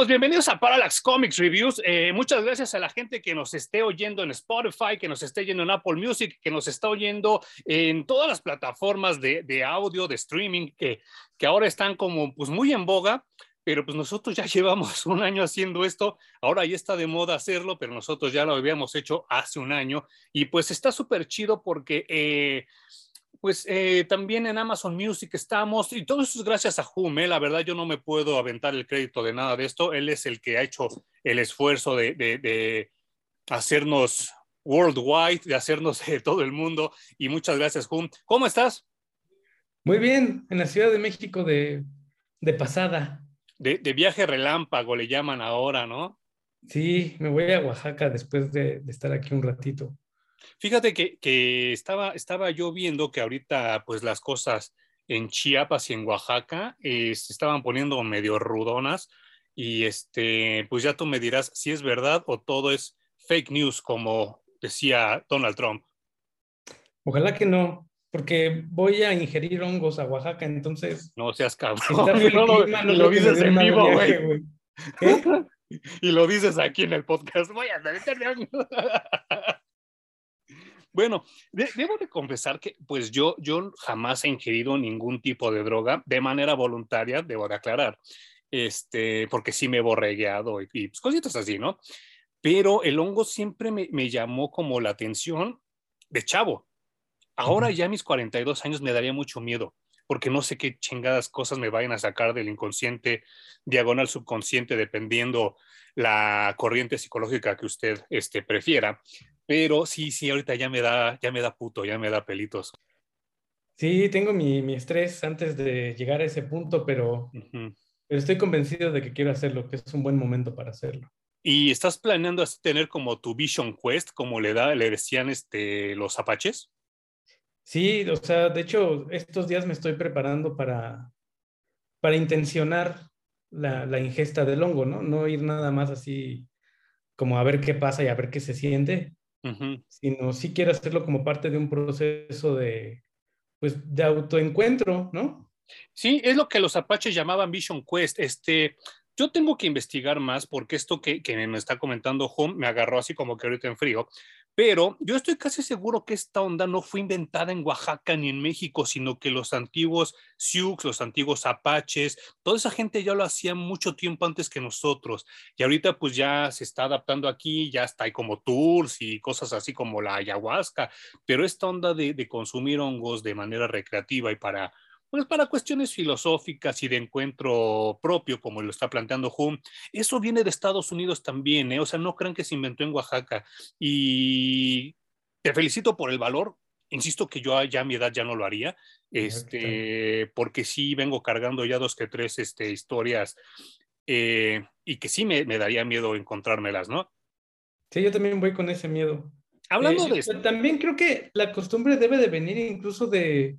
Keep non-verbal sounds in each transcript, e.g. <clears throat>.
Amigos, bienvenidos a Parallax Comics Reviews. Eh, muchas gracias a la gente que nos esté oyendo en Spotify, que nos esté oyendo en Apple Music, que nos está oyendo en todas las plataformas de, de audio, de streaming, que, que ahora están como pues muy en boga pero pues nosotros ya <laughs> llevamos un año haciendo esto, ahora ya está de moda hacerlo, pero nosotros ya lo habíamos hecho hace un año y pues está súper chido porque eh, pues eh, también en Amazon Music estamos y todo eso es gracias a Hume, la verdad yo no me puedo aventar el crédito de nada de esto, él es el que ha hecho el esfuerzo de, de, hacernos worldwide, de hacernos de todo el mundo y muchas gracias Hume. ¿Cómo estás? Muy bien, en la Ciudad de México de, de pasada de, viaje relámpago le llaman ahora, ¿no? Sí, me voy a Oaxaca después de, estar aquí un ratito. Fíjate que, estaba, estaba yo viendo que ahorita pues las cosas en Chiapas y en Oaxaca eh, se estaban poniendo medio rudonas y este, pues ya tú me dirás si es verdad o todo es fake news como decía Donald Trump. Ojalá que no, porque voy a ingerir hongos a Oaxaca, entonces. No seas cabrón. <laughs> no, lo, dices en vivo, güey. <laughs> y lo dices aquí en el podcast. Voy a meterme hongos. <laughs> Bueno, debo de confesar que pues yo, yo jamás he ingerido ningún tipo de droga de manera voluntaria, debo de aclarar, este, porque sí me he borregueado y, y pues, cositas así, ¿no? Pero el hongo siempre me, me llamó como la atención de chavo. Ahora ya a mis 42 años me daría mucho miedo, porque no sé qué chingadas cosas me vayan a sacar del inconsciente, diagonal subconsciente, dependiendo la corriente psicológica que usted este, prefiera. Pero sí, sí, ahorita ya me da, ya me da puto, ya me da pelitos. Sí, tengo mi, mi estrés antes de llegar a ese punto, pero, pero estoy convencido de que quiero hacerlo, que es un buen momento para hacerlo. ¿Y estás planeando así tener como tu Vision Quest, como le, da, le decían este, los apaches? Sí, o sea, de hecho, estos días me estoy preparando para, para intencionar la, ingesta del hongo, ¿no? No ir nada más así como a ver qué pasa y a ver qué se siente, sino sí quiero hacerlo como parte de un proceso de, pues, de autoencuentro, ¿no? Sí, es lo que los apaches llamaban Vision Quest. Este, yo tengo que investigar más porque esto que, que me está comentando Home me agarró así como que ahorita en frío, pero yo estoy casi seguro que esta onda no fue inventada en Oaxaca ni en México, sino que los antiguos Sioux, los antiguos Apaches, toda esa gente ya lo hacía mucho tiempo antes que nosotros. Y ahorita pues ya se está adaptando aquí, ya está hay como tours y cosas así como la ayahuasca, pero esta onda de, de consumir hongos de manera recreativa y para pues para cuestiones filosóficas y de encuentro propio, como lo está planteando Hume, eso viene de Estados Unidos también, ¿eh? o sea, no crean que se inventó en Oaxaca. Y te felicito por el valor. Insisto que yo ya a mi edad ya no lo haría, este, porque sí vengo cargando ya dos que tres este, historias eh, y que sí me, daría miedo encontrármelas, ¿no? Sí, yo también voy con ese miedo. Hablando eh, de esto. También creo que la costumbre debe de venir incluso de,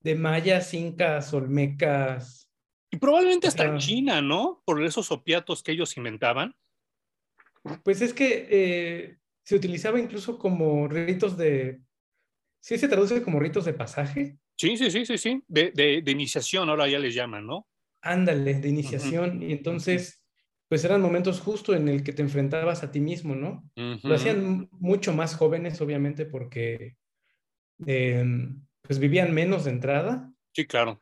de mayas, incas, olmecas. Y probablemente hasta en China, ¿no? Por esos opiatos que ellos inventaban. Pues es que eh, se utilizaba incluso como ritos de. ¿Sí se traduce como ritos de pasaje? Sí, sí, sí, sí, sí. De, de, iniciación, ahora ya les llaman, ¿no? Ándale, de iniciación. Y entonces, pues eran momentos justo en el que te enfrentabas a ti mismo, ¿no? Lo hacían mucho más jóvenes, obviamente, porque em, pues vivían menos de entrada. Sí, claro.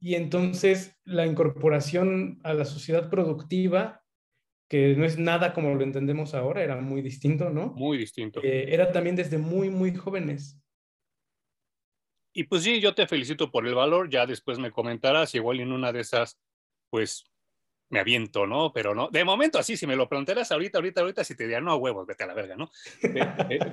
Y entonces la incorporación a la sociedad productiva, que no es nada como lo entendemos ahora, era muy distinto, ¿no? Muy distinto. Eh, era también desde muy, muy jóvenes. Y pues sí, yo te felicito por el valor, ya después me comentarás, igual en una de esas, pues me aviento, ¿no? Pero no, de momento así, si me lo plantearas ahorita, ahorita, ahorita, si te diría, no, huevos, vete a la verga, ¿no?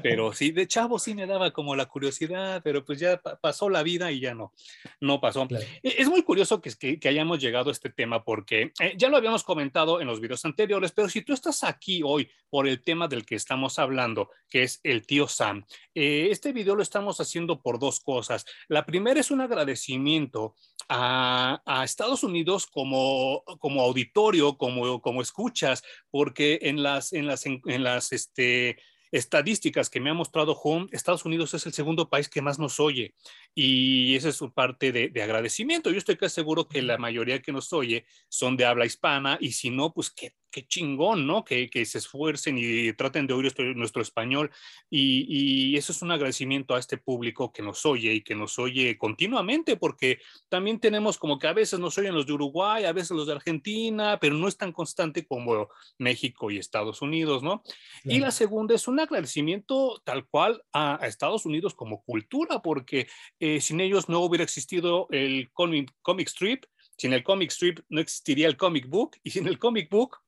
Pero sí, de chavo sí me daba como la curiosidad, pero pues ya pasó la vida y ya no, no pasó. E, es muy curioso que, que, que, hayamos llegado a este tema porque eh, ya lo habíamos comentado en los videos anteriores, pero si tú estás aquí hoy por el tema del que estamos hablando, que es el tío Sam, eh, este video lo estamos haciendo por dos cosas. La primera es un agradecimiento a, a Estados Unidos como, como auditorio, como, como escuchas, porque en las, en las, en, las este, estadísticas que me ha mostrado Home, Estados Unidos es el segundo país que más nos oye y esa es su parte de, de agradecimiento. Yo estoy casi seguro que la mayoría que nos oye son de habla hispana y si no, pues qué, qué chingón, ¿no? Que, que, se esfuercen y traten de oír nuestro, español. Y, y, eso es un agradecimiento a este público que nos oye y que nos oye continuamente, porque también tenemos como que a veces nos oyen los de Uruguay, a veces los de Argentina, pero no es tan constante como México y Estados Unidos, ¿no? Y la segunda es un agradecimiento tal cual a, a Estados Unidos como cultura, porque eh, sin ellos no hubiera existido el comic, comic strip, sin el comic strip no existiría el comic book y sin el comic book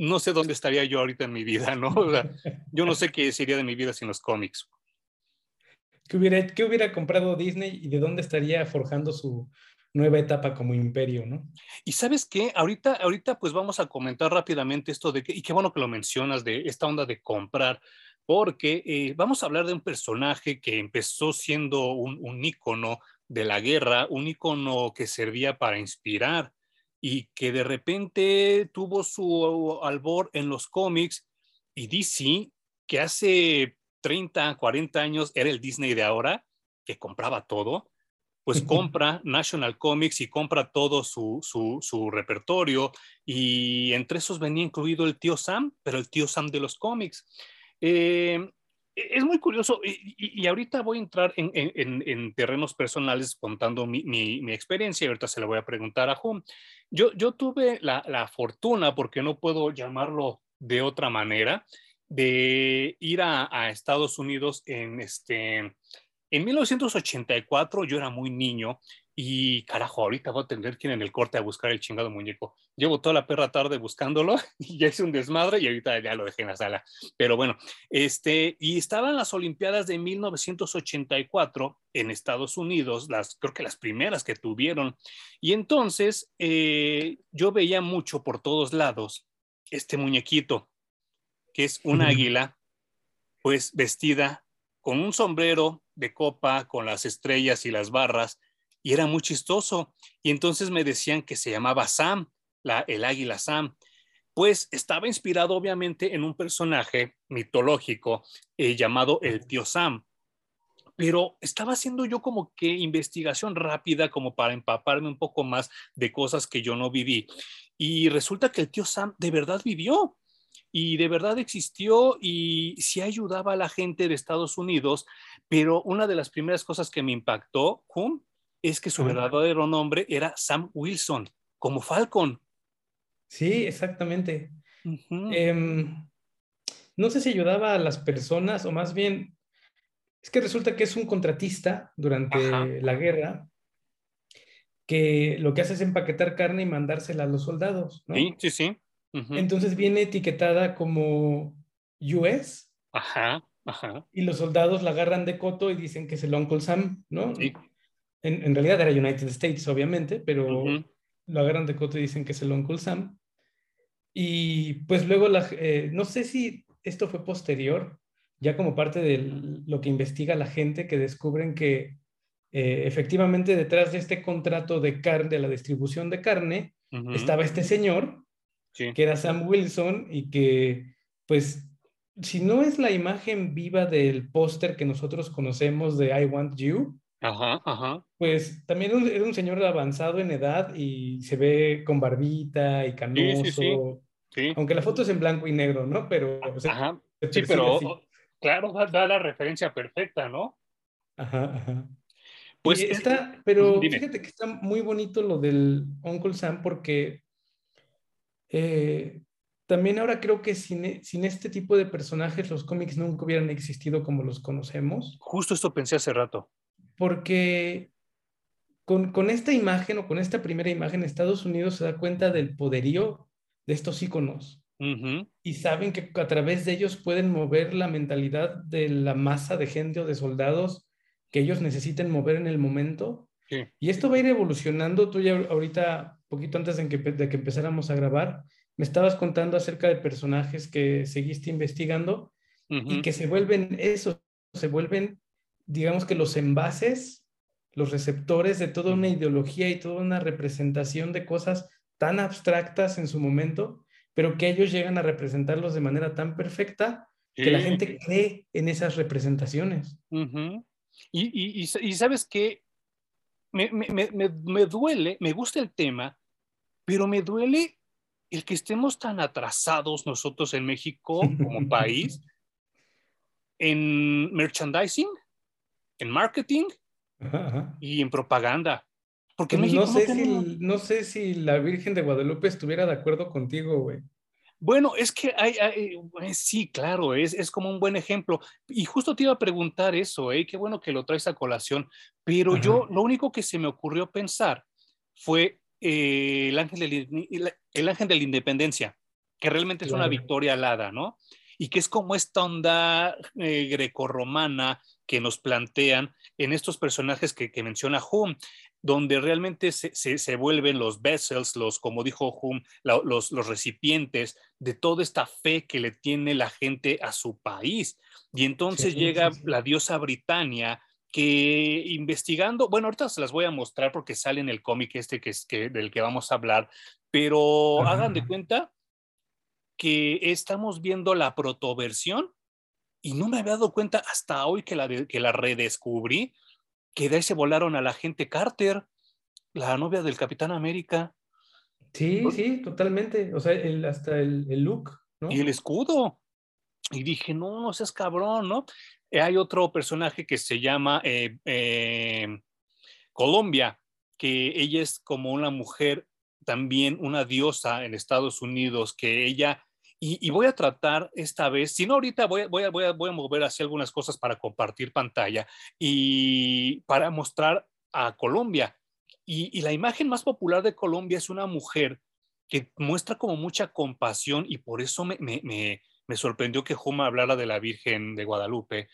no sé dónde estaría yo ahorita en mi vida, ¿no? O sea, <laughs> yo no sé qué sería de mi vida sin los cómics. ¿Qué hubiera, ¿Qué hubiera comprado Disney y de dónde estaría forjando su nueva etapa como imperio, no? Y sabes qué, ahorita, ahorita pues vamos a comentar rápidamente esto de que, y qué bueno que lo mencionas, de esta onda de comprar, porque eh, vamos a hablar de un personaje que empezó siendo un, un ícono de la guerra, un ícono que servía para inspirar, y que de repente tuvo su albor en los cómics y DC, que hace 30, 40 años era el Disney de ahora, que compraba todo, pues compra National Comics y compra todo su, su, su, repertorio y entre esos venía incluido el tío Sam, pero el tío Sam de los cómics. Eh, es muy curioso y, y, ahorita voy a entrar en, en, en terrenos personales contando mi, experiencia y ahorita se la voy a preguntar a Hum. Yo, yo tuve la, la, fortuna, porque no puedo llamarlo de otra manera, de ir a, a Estados Unidos en, este, en 1984, yo era muy niño y carajo, ahorita voy a tener que ir en el corte a buscar el chingado muñeco. Llevo toda la perra tarde buscándolo <laughs> y ya hice un desmadre y ahorita ya lo dejé en la sala. Pero bueno, este, y estaban las Olimpiadas de 1984 en Estados Unidos, las, creo que las primeras que tuvieron. Y entonces eh, yo veía mucho por todos lados este muñequito, que es un águila, pues vestida con un sombrero de copa, con las estrellas y las barras y era muy chistoso. Y entonces me decían que se llamaba Sam, la, el águila Sam. Pues estaba inspirado obviamente en un personaje mitológico eh, llamado el tío Sam. Pero estaba haciendo yo como que investigación rápida como para empaparme un poco más de cosas que yo no viví. Y resulta que el tío Sam de verdad vivió y de verdad existió y sí ayudaba a la gente de Estados Unidos, pero una de las primeras cosas que me impactó, ¿hum? Es que su verdadero nombre era Sam Wilson, como Falcon. Sí, exactamente. Uh -huh. eh, no sé si ayudaba a las personas o más bien, es que resulta que es un contratista durante Ajá. la guerra que lo que hace es empaquetar carne y mandársela a los soldados. ¿no? Sí, sí, sí. Uh -huh. Entonces viene etiquetada como US. Ajá, ajá. Y los soldados la agarran de coto y dicen que es el Uncle Sam, ¿no? Sí en, en, realidad era United States, obviamente, pero uh -huh. lo agarran de coto y dicen que es el Uncle Sam. Y pues luego, la, eh, no sé si esto fue posterior, ya como parte de lo que investiga la gente, que descubren que eh, efectivamente detrás de este contrato de carne, de la distribución de carne, uh -huh. estaba este señor, sí. que era Sam Wilson, y que, pues, si no es la imagen viva del póster que nosotros conocemos de I Want You, Ajá, ajá. Pues también era un, era un, señor avanzado en edad y se ve con barbita y canoso. Sí, sí, sí. Aunque la foto es en blanco y negro, ¿no? Pero. O sea, ajá. Sí, pero así. claro, da, da, la referencia perfecta, ¿no? Ajá, ajá. Pues y está, pero dime. fíjate que está muy bonito lo del Uncle Sam porque eh, también ahora creo que sin, sin, este tipo de personajes los cómics nunca hubieran existido como los conocemos. Justo esto pensé hace rato porque con, con, esta imagen o con esta primera imagen Estados Unidos se da cuenta del poderío de estos íconos uh -huh. y saben que a través de ellos pueden mover la mentalidad de la masa de gente o de soldados que ellos necesiten mover en el momento. Sí. Y esto va a ir evolucionando. Tú ya ahorita, poquito antes de que, de que empezáramos a grabar, me estabas contando acerca de personajes que seguiste investigando uh -huh. y que se vuelven eso, se vuelven digamos que los envases, los receptores de toda una ideología y toda una representación de cosas tan abstractas en su momento, pero que ellos llegan a representarlos de manera tan perfecta que la gente cree en esas representaciones. y, sabes que me, me, duele, me gusta el tema, pero me duele el que estemos tan atrasados nosotros en México como <laughs> país en merchandising, en marketing y en propaganda. Porque pues no, sé si, no sé si la Virgen de Guadalupe estuviera de acuerdo contigo, güey. Bueno, es que hay, sí, claro, es, es, como un buen ejemplo. Y justo te iba a preguntar eso, ¿eh? qué bueno que lo traes a colación, pero yo lo único que se me ocurrió pensar fue eh, el, ángel de, el, ángel de la independencia, que realmente es una victoria alada, ¿no? Y que es como esta onda eh, grecorromana que nos plantean en estos personajes que, que menciona Hume donde realmente se, se, vuelven los vessels, los, como dijo Hume, los, los, recipientes de toda esta fe que le tiene la gente a su país. Y entonces llega la diosa Britania que investigando, bueno, ahorita se las voy a mostrar porque sale en el cómic este que es que, del que vamos a hablar, pero hagan de cuenta que estamos viendo la protoversión y no me había dado cuenta hasta hoy que la, que la redescubrí, que de ahí se volaron a la gente Carter, la novia del Capitán América. Sí, sí, totalmente. O sea, el, hasta el, el, look, ¿no? Y el escudo. Y dije, no, no seas cabrón, ¿no? Eh, hay otro personaje que se llama eh, eh, Colombia, que ella es como una mujer, también una diosa en Estados Unidos, que ella y, voy a tratar esta vez, si no ahorita voy, voy, voy, a, voy a mover así algunas cosas para compartir pantalla y para mostrar a Colombia. Y, la imagen más popular de Colombia es una mujer que muestra como mucha compasión y por eso me, me, me, sorprendió que Juma hablara de la Virgen de Guadalupe.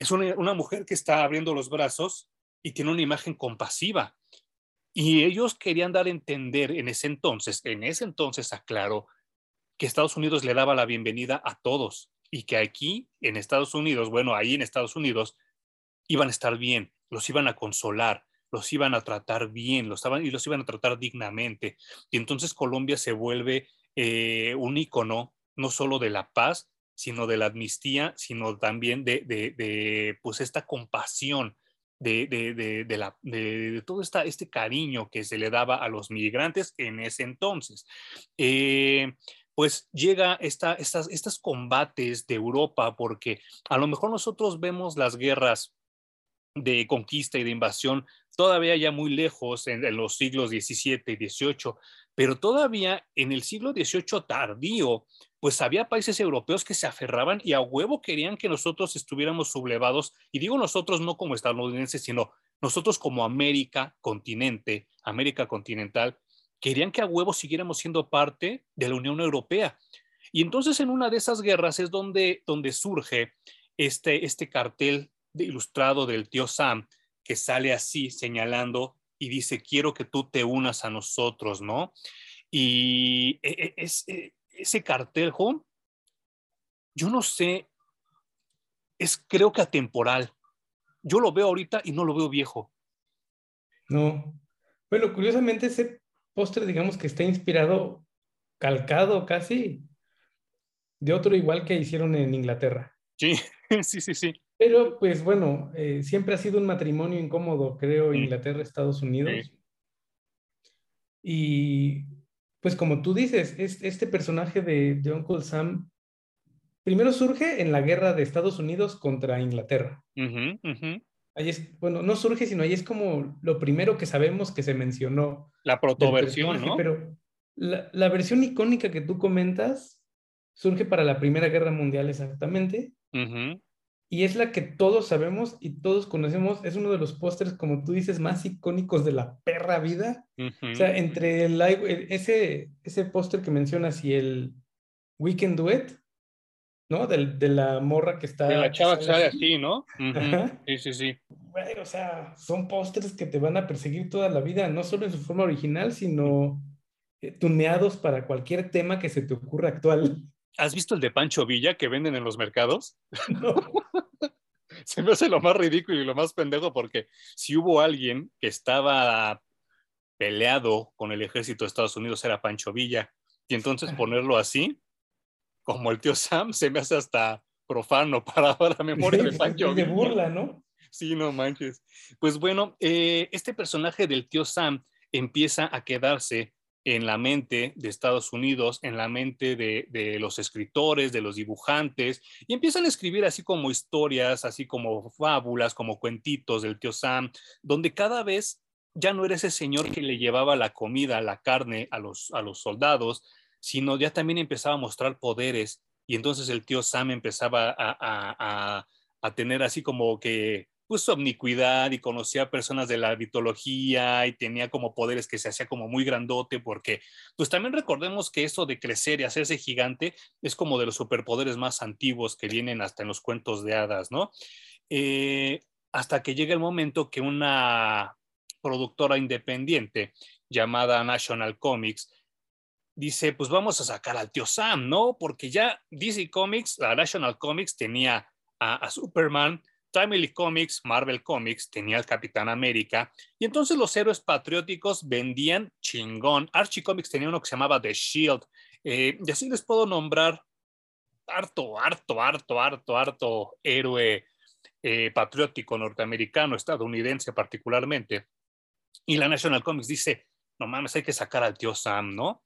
Es una, una mujer que está abriendo los brazos y tiene una imagen compasiva. Y ellos querían dar a entender en ese entonces, en ese entonces, aclaro, que Estados Unidos le daba la bienvenida a todos y que aquí en Estados Unidos, bueno, ahí en Estados Unidos, iban a estar bien, los iban a consolar, los iban a tratar bien, los y los iban a tratar dignamente. Y entonces Colombia se vuelve eh, un icono no solo de la paz, sino de la amnistía, sino también de, pues esta compasión, de, de, la, todo esta, este cariño que se le daba a los migrantes en ese entonces. Eh, pues llega esta, estas, estos combates de Europa, porque a lo mejor nosotros vemos las guerras de conquista y de invasión todavía ya muy lejos en, los siglos XVII y XVIII, pero todavía en el siglo XVIII tardío, pues había países europeos que se aferraban y a huevo querían que nosotros estuviéramos sublevados, y digo nosotros no como estadounidenses, sino nosotros como América continente, América continental, querían que a huevo siguiéramos siendo parte de la Unión Europea. Y entonces en una de esas guerras es donde, donde surge este, este cartel de ilustrado del tío Sam que sale así señalando y dice, quiero que tú te unas a nosotros, ¿no? Y e, e, es, e, ese cartel, yo no sé, es creo que atemporal. Yo lo veo ahorita y no lo veo viejo. No. Bueno, curiosamente ese póster, digamos que está inspirado, calcado casi, de otro igual que hicieron en Inglaterra. Sí, <laughs> sí, sí, sí. Pero pues bueno, eh, siempre ha sido un matrimonio incómodo, creo, Inglaterra, Estados Unidos. Y pues como tú dices, es, este personaje de, de, Uncle Sam primero surge en la guerra de Estados Unidos contra Inglaterra. Ahí es, bueno, no surge, sino ahí es como lo primero que sabemos que se mencionó. La protoversión, ¿no? Pero la, la, versión icónica que tú comentas surge para la Primera Guerra Mundial exactamente. Y es la que todos sabemos y todos conocemos. Es uno de los pósters, como tú dices, más icónicos de la perra vida. O sea, entre el, ese, ese póster que mencionas y el Weekend Duet, ¿no? De, la morra que está... De la chava que sale así, ¿no? Sí, sí, sí. o sea, son pósters que te van a perseguir toda la vida, no solo en su forma original, sino eh, tuneados para cualquier tema que se te ocurra actual. ¿Has visto el de Pancho Villa que venden en los mercados? <laughs> No. <laughs> se me hace lo más ridículo y lo más pendejo porque si hubo alguien que estaba peleado con el ejército de Estados Unidos era Pancho Villa. Y entonces ponerlo así, como el tío Sam se me hace hasta profano <laughs> para, la memoria de Pancho. <laughs> De burla, ¿no? Sí, no manches. Pues bueno, eh, este personaje del tío Sam empieza a quedarse en la mente de Estados Unidos, en la mente de, los escritores, de los dibujantes, y empiezan a escribir así como historias, así como fábulas, como cuentitos del tío Sam, donde cada vez ya no era ese señor que le llevaba la comida, la carne a los, a los soldados, sino ya también empezaba a mostrar poderes, y entonces el tío Sam empezaba a, a tener así como que pues omnicuidad y conocía a personas de la mitología y tenía como poderes que se hacía como muy grandote porque pues también recordemos que esto de crecer y hacerse gigante es como de los superpoderes más antiguos que vienen hasta en los cuentos de hadas, ¿no? Eh, hasta que llega el momento que una productora independiente llamada National Comics dice, pues vamos a sacar al tío Sam, ¿no? Porque ya DC Comics, la National Comics tenía a Superman, Timely Comics, Marvel Comics, tenía el Capitán América, y entonces los héroes patrióticos vendían chingón. Archie Comics tenía uno que se llamaba The Shield, eh, y así les puedo nombrar harto, harto, harto, harto, harto héroe eh, patriótico norteamericano, estadounidense particularmente. Y la National Comics dice, no mames, hay que sacar al tío Sam, ¿no?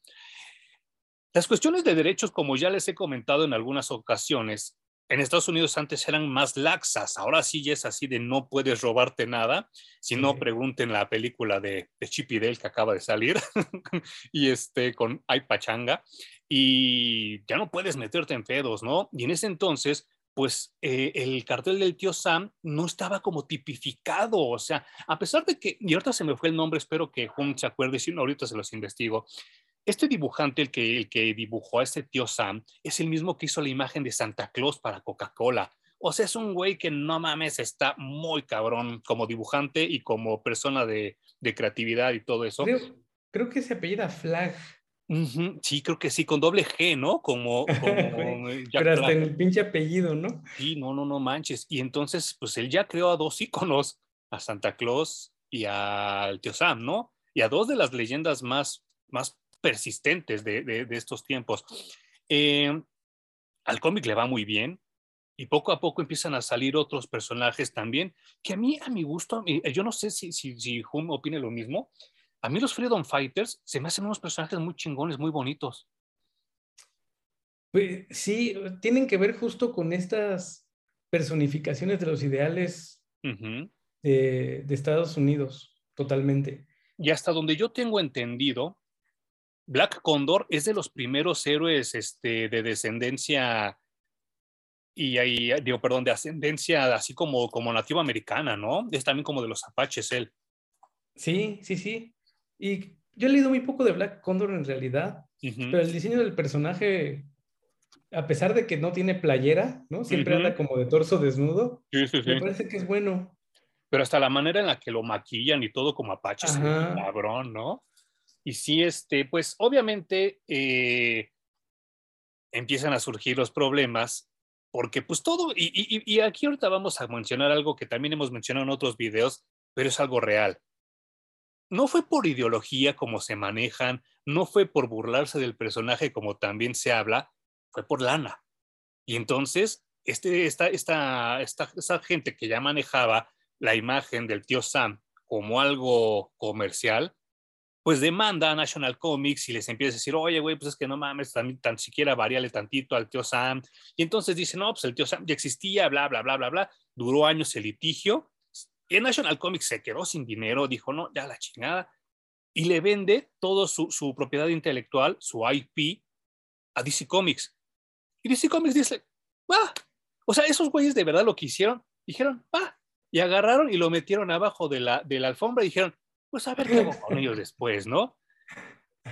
Las cuestiones de derechos, como ya les he comentado en algunas ocasiones, en Estados Unidos antes eran más laxas, ahora sí ya es así de no puedes robarte nada, si no pregunten la película de, de Chip y Dale que acaba de salir <laughs> y este con Ay Pachanga y ya no puedes meterte en pedos, ¿no? Y en ese entonces pues eh, el cartel del tío Sam no estaba como tipificado, o sea, a pesar de que, y ahorita se me fue el nombre, espero que Jun se acuerde, si no, ahorita se los investigo, este dibujante, el que, el que dibujó a este tío Sam, es el mismo que hizo la imagen de Santa Claus para Coca-Cola. O sea, es un güey que no mames, está muy cabrón como dibujante y como persona de, creatividad y todo eso. Creo, que se apellida Flag. Sí, creo que sí, con doble G, ¿no? Como, <laughs> Pero hasta en el pinche apellido, ¿no? Sí, no, no, no manches. Y entonces, pues él ya creó a dos íconos, a Santa Claus y al tío Sam, ¿no? Y a dos de las leyendas más, más persistentes de, estos tiempos. Eh, al cómic le va muy bien y poco a poco empiezan a salir otros personajes también, que a mí, a mi gusto, yo no sé si, si, si Hum opine lo mismo, a mí los Freedom Fighters se me hacen unos personajes muy chingones, muy bonitos. Pues, sí, tienen que ver justo con estas personificaciones de los ideales de, de Estados Unidos, totalmente. Y hasta donde yo tengo entendido, Black Condor es de los primeros héroes este, de descendencia y ahí, digo, perdón, de ascendencia así como, como nativo americana, ¿no? Es también como de los apaches él. Sí, sí, sí. Y yo he leído muy poco de Black Condor en realidad, pero el diseño del personaje, a pesar de que no tiene playera, ¿no? Siempre anda como de torso desnudo. Sí, sí, sí. Me parece que es bueno. Pero hasta la manera en la que lo maquillan y todo como apaches, es cabrón, ¿no? Y sí, este, pues obviamente eh, empiezan a surgir los problemas porque pues todo, y, y, aquí ahorita vamos a mencionar algo que también hemos mencionado en otros videos, pero es algo real. No fue por ideología como se manejan, no fue por burlarse del personaje como también se habla, fue por lana. Y entonces, este, esta, esta, esta, esta gente que ya manejaba la imagen del tío Sam como algo comercial, pues demanda a National Comics y les empieza a decir, oye, güey, pues es que no mames, tan, tan siquiera variale tantito al tío Sam. Y entonces dice, no, pues el tío Sam ya existía, bla, bla, bla, bla, bla. Duró años el litigio. Y National Comics se quedó sin dinero, dijo, no, ya la chingada. Y le vende toda su, su propiedad intelectual, su IP, a DC Comics. Y DC Comics dice, va. O sea, esos güeyes de verdad lo que hicieron, dijeron, va. Y agarraron y lo metieron abajo de la, de la alfombra y dijeron, pues a ver qué hago con ellos después, ¿no?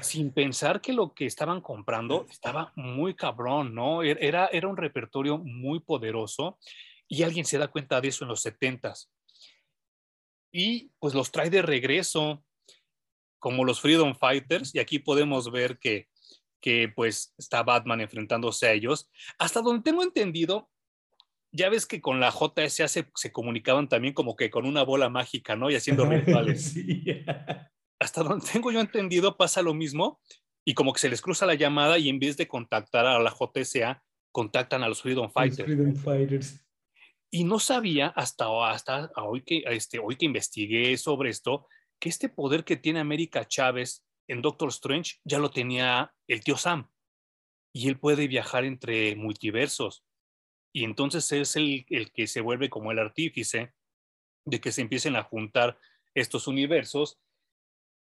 Sin pensar que lo que estaban comprando estaba muy cabrón, ¿no? Er, era, era un repertorio muy poderoso y alguien se da cuenta de eso en los setentas. Y pues los trae de regreso como los Freedom Fighters y aquí podemos ver que, que pues está Batman enfrentándose a ellos. Hasta donde tengo entendido, ya ves que con la JSA se, se, comunicaban también como que con una bola mágica, ¿no? Y haciendo <laughs> rituales. <laughs> Hasta donde tengo yo entendido pasa lo mismo y como que se les cruza la llamada y en vez de contactar a la JSA, contactan a los Freedom Fighters. Freedom Fighters. Y no sabía hasta, hasta hoy, que, este, hoy que investigué sobre esto, que este poder que tiene América Chávez en Doctor Strange ya lo tenía el tío Sam. Y él puede viajar entre multiversos. Y entonces es el, el que se vuelve como el artífice de que se empiecen a juntar estos universos.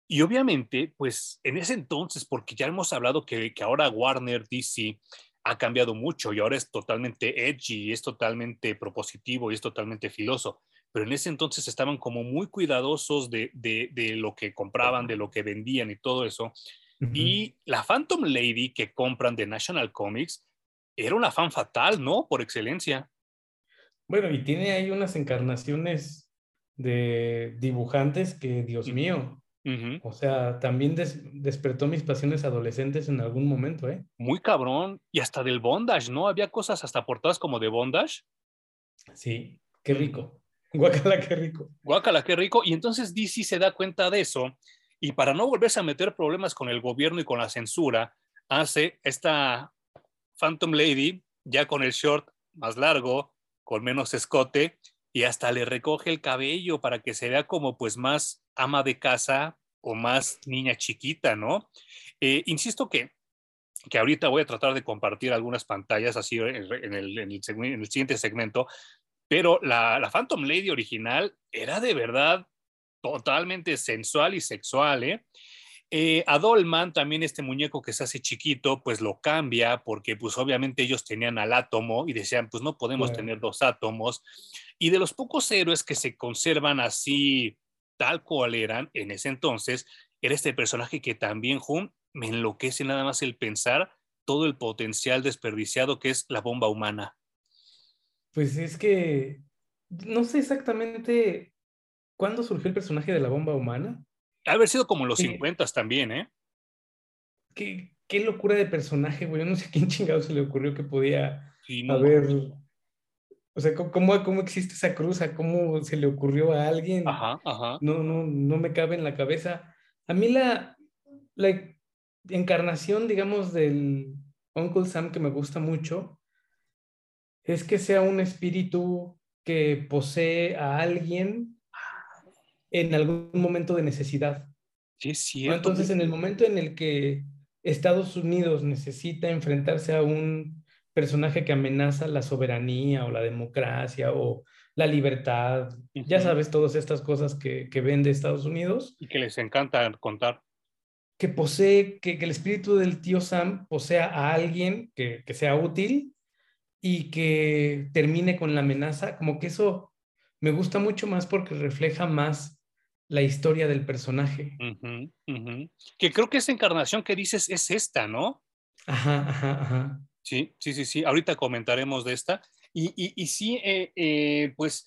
Y obviamente, pues en ese entonces, porque ya hemos hablado que, que ahora Warner DC ha cambiado mucho y ahora es totalmente edgy, es totalmente propositivo y es totalmente filoso. Pero en ese entonces estaban como muy cuidadosos de, de, lo que compraban, de lo que vendían y todo eso. Y la Phantom Lady que compran de National Comics era una fan fatal, ¿no? Por excelencia. Bueno, y tiene ahí unas encarnaciones de dibujantes que, Dios mío, o sea, también despertó mis pasiones adolescentes en algún momento, ¿eh? Muy cabrón. Y hasta del bondage, ¿no? Había cosas hasta portadas como de bondage. Sí, qué rico. <laughs> Guacala, qué rico. Guacala, qué rico. Y entonces DC se da cuenta de eso y para no volverse a meter problemas con el gobierno y con la censura, hace esta Phantom Lady ya con el short más largo, con menos escote y hasta le recoge el cabello para que se vea como pues más ama de casa o más niña chiquita, ¿no? Eh, insisto que, que ahorita voy a tratar de compartir algunas pantallas así en el, en el, siguiente segmento, pero la, la, Phantom Lady original era de verdad totalmente sensual y sexual, ¿eh? Eh, a Dolman, también este muñeco que se hace chiquito, pues lo cambia porque pues obviamente ellos tenían al átomo y decían, pues no podemos tener dos átomos. Y de los pocos héroes que se conservan así tal cual eran en ese entonces, era este personaje que también, Jun, me enloquece nada más el pensar todo el potencial desperdiciado que es la bomba humana. Pues es que no sé exactamente cuándo surgió el personaje de la bomba humana, haber sido como los 50 también, ¿eh? Qué, qué, locura de personaje, güey. Yo no sé a quién chingado se le ocurrió que podía haber. O sea, ¿cómo, ¿cómo existe esa cruz? ¿Cómo se le ocurrió a alguien? Ajá, ajá. No, no, no me cabe en la cabeza. A mí la, la encarnación, digamos, del Uncle Sam que me gusta mucho es que sea un espíritu que posee a alguien en algún momento de necesidad. Sí, es cierto. Entonces, en el momento en el que Estados Unidos necesita enfrentarse a un personaje que amenaza la soberanía o la democracia o la libertad, ya sabes, todas estas cosas que, que vende Estados Unidos. Y que les encanta contar. Que posee, que, que el espíritu del tío Sam posea a alguien que, que sea útil y que termine con la amenaza, como que eso me gusta mucho más porque refleja más la historia del personaje. Que creo que esa encarnación que dices es esta, ¿no? Ajá, ajá, ajá. Sí, sí, sí, sí. Ahorita comentaremos de esta. Y, y, sí, eh, eh, pues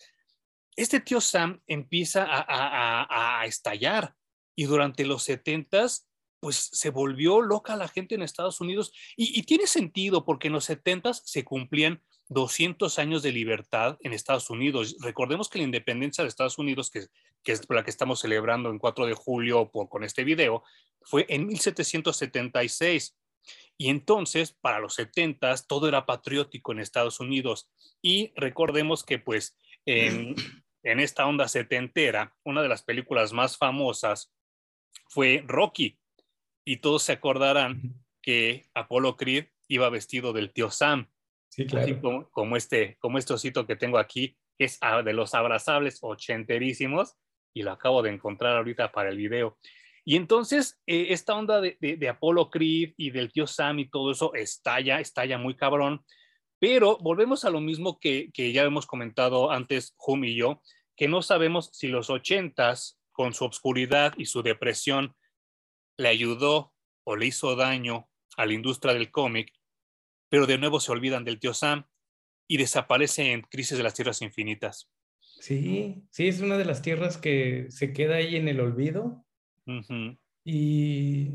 este tío Sam empieza a, a, estallar y durante los setentas, pues se volvió loca la gente en Estados Unidos y, y tiene sentido porque en los setentas se cumplían 200 años de libertad en Estados Unidos. Recordemos que la independencia de Estados Unidos, que, es la que estamos celebrando en 4 de julio por, con este video, fue en 1776. Y entonces, para los 70 todo era patriótico en Estados Unidos. Y recordemos que, pues, en, <clears throat> en esta onda setentera, una de las películas más famosas fue Rocky. Y todos se acordarán que Apollo Creed iba vestido del tío Sam. Sí, claro. como, este, como este osito que tengo aquí, que es de los abrazables ochenterísimos, y lo acabo de encontrar ahorita para el video. Y entonces, eh, esta onda de, de, Apollo Creed y del tío Sam y todo eso estalla, estalla muy cabrón. Pero volvemos a lo mismo que, que ya hemos comentado antes, Hum y yo, que no sabemos si los ochentas, con su obscuridad y su depresión, le ayudó o le hizo daño a la industria del cómic pero de nuevo se olvidan del tío Sam y desaparece en Crisis de las Tierras Infinitas. Sí, sí, es una de las tierras que se queda ahí en el olvido. Y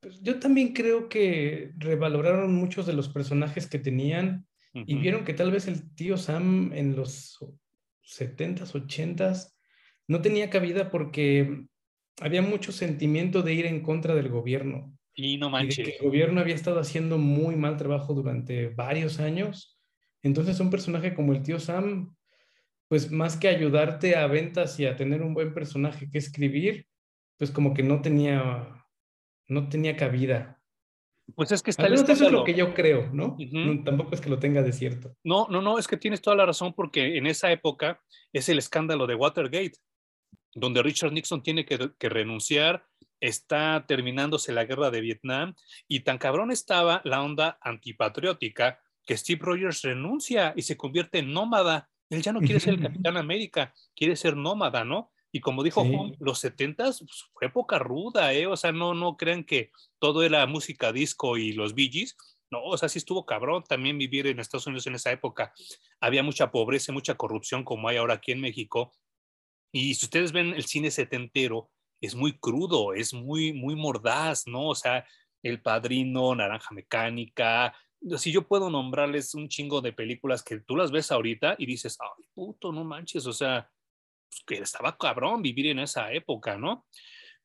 pues, yo también creo que revaloraron muchos de los personajes que tenían y vieron que tal vez el tío Sam en los 70s, 80s no tenía cabida porque había mucho sentimiento de ir en contra del gobierno. Y no manches. Y que el gobierno había estado haciendo muy mal trabajo durante varios años. Entonces, un personaje como el tío Sam, pues más que ayudarte a ventas y a tener un buen personaje que escribir, pues como que no tenía, no tenía cabida. Pues es que está eso es lo que yo creo, ¿no? Tampoco es que lo tenga de cierto. No, no, no, es que tienes toda la razón porque en esa época es el escándalo de Watergate, donde Richard Nixon tiene que, que renunciar, está terminándose la guerra de Vietnam y tan cabrón estaba la onda antipatriótica que Steve Rogers renuncia y se convierte en nómada. Él ya no quiere ser el Capitán América, quiere ser nómada, ¿no? Y como dijo los 70 pues, fue época ruda, ¿eh? O sea, no, no crean que todo era música disco y los Bee Gees. No, o sea, sí estuvo cabrón también vivir en Estados Unidos en esa época. Había mucha pobreza, mucha corrupción como hay ahora aquí en México. Y si ustedes ven el cine setentero, es muy crudo, es muy, muy mordaz, ¿no? O sea, El Padrino, Naranja Mecánica. Si yo puedo nombrarles un chingo de películas que tú las ves ahorita y dices, ay, puto, no manches, o sea, pues, que estaba cabrón vivir en esa época, ¿no?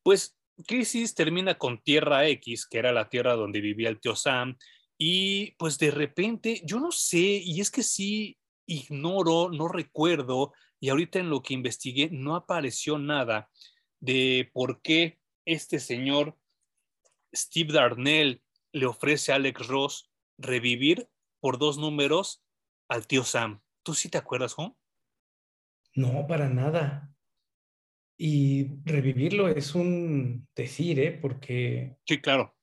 Pues Crisis termina con Tierra X, que era la tierra donde vivía el tío Sam, y pues de repente, yo no sé, y es que sí ignoro, no recuerdo, y ahorita en lo que investigué no apareció nada de por qué este señor Steve Darnell le ofrece a Alex Ross revivir por dos números al tío Sam. ¿Tú sí te acuerdas, Juan? No, para nada. Y revivirlo es un decir, ¿eh? Porque... Sí, claro.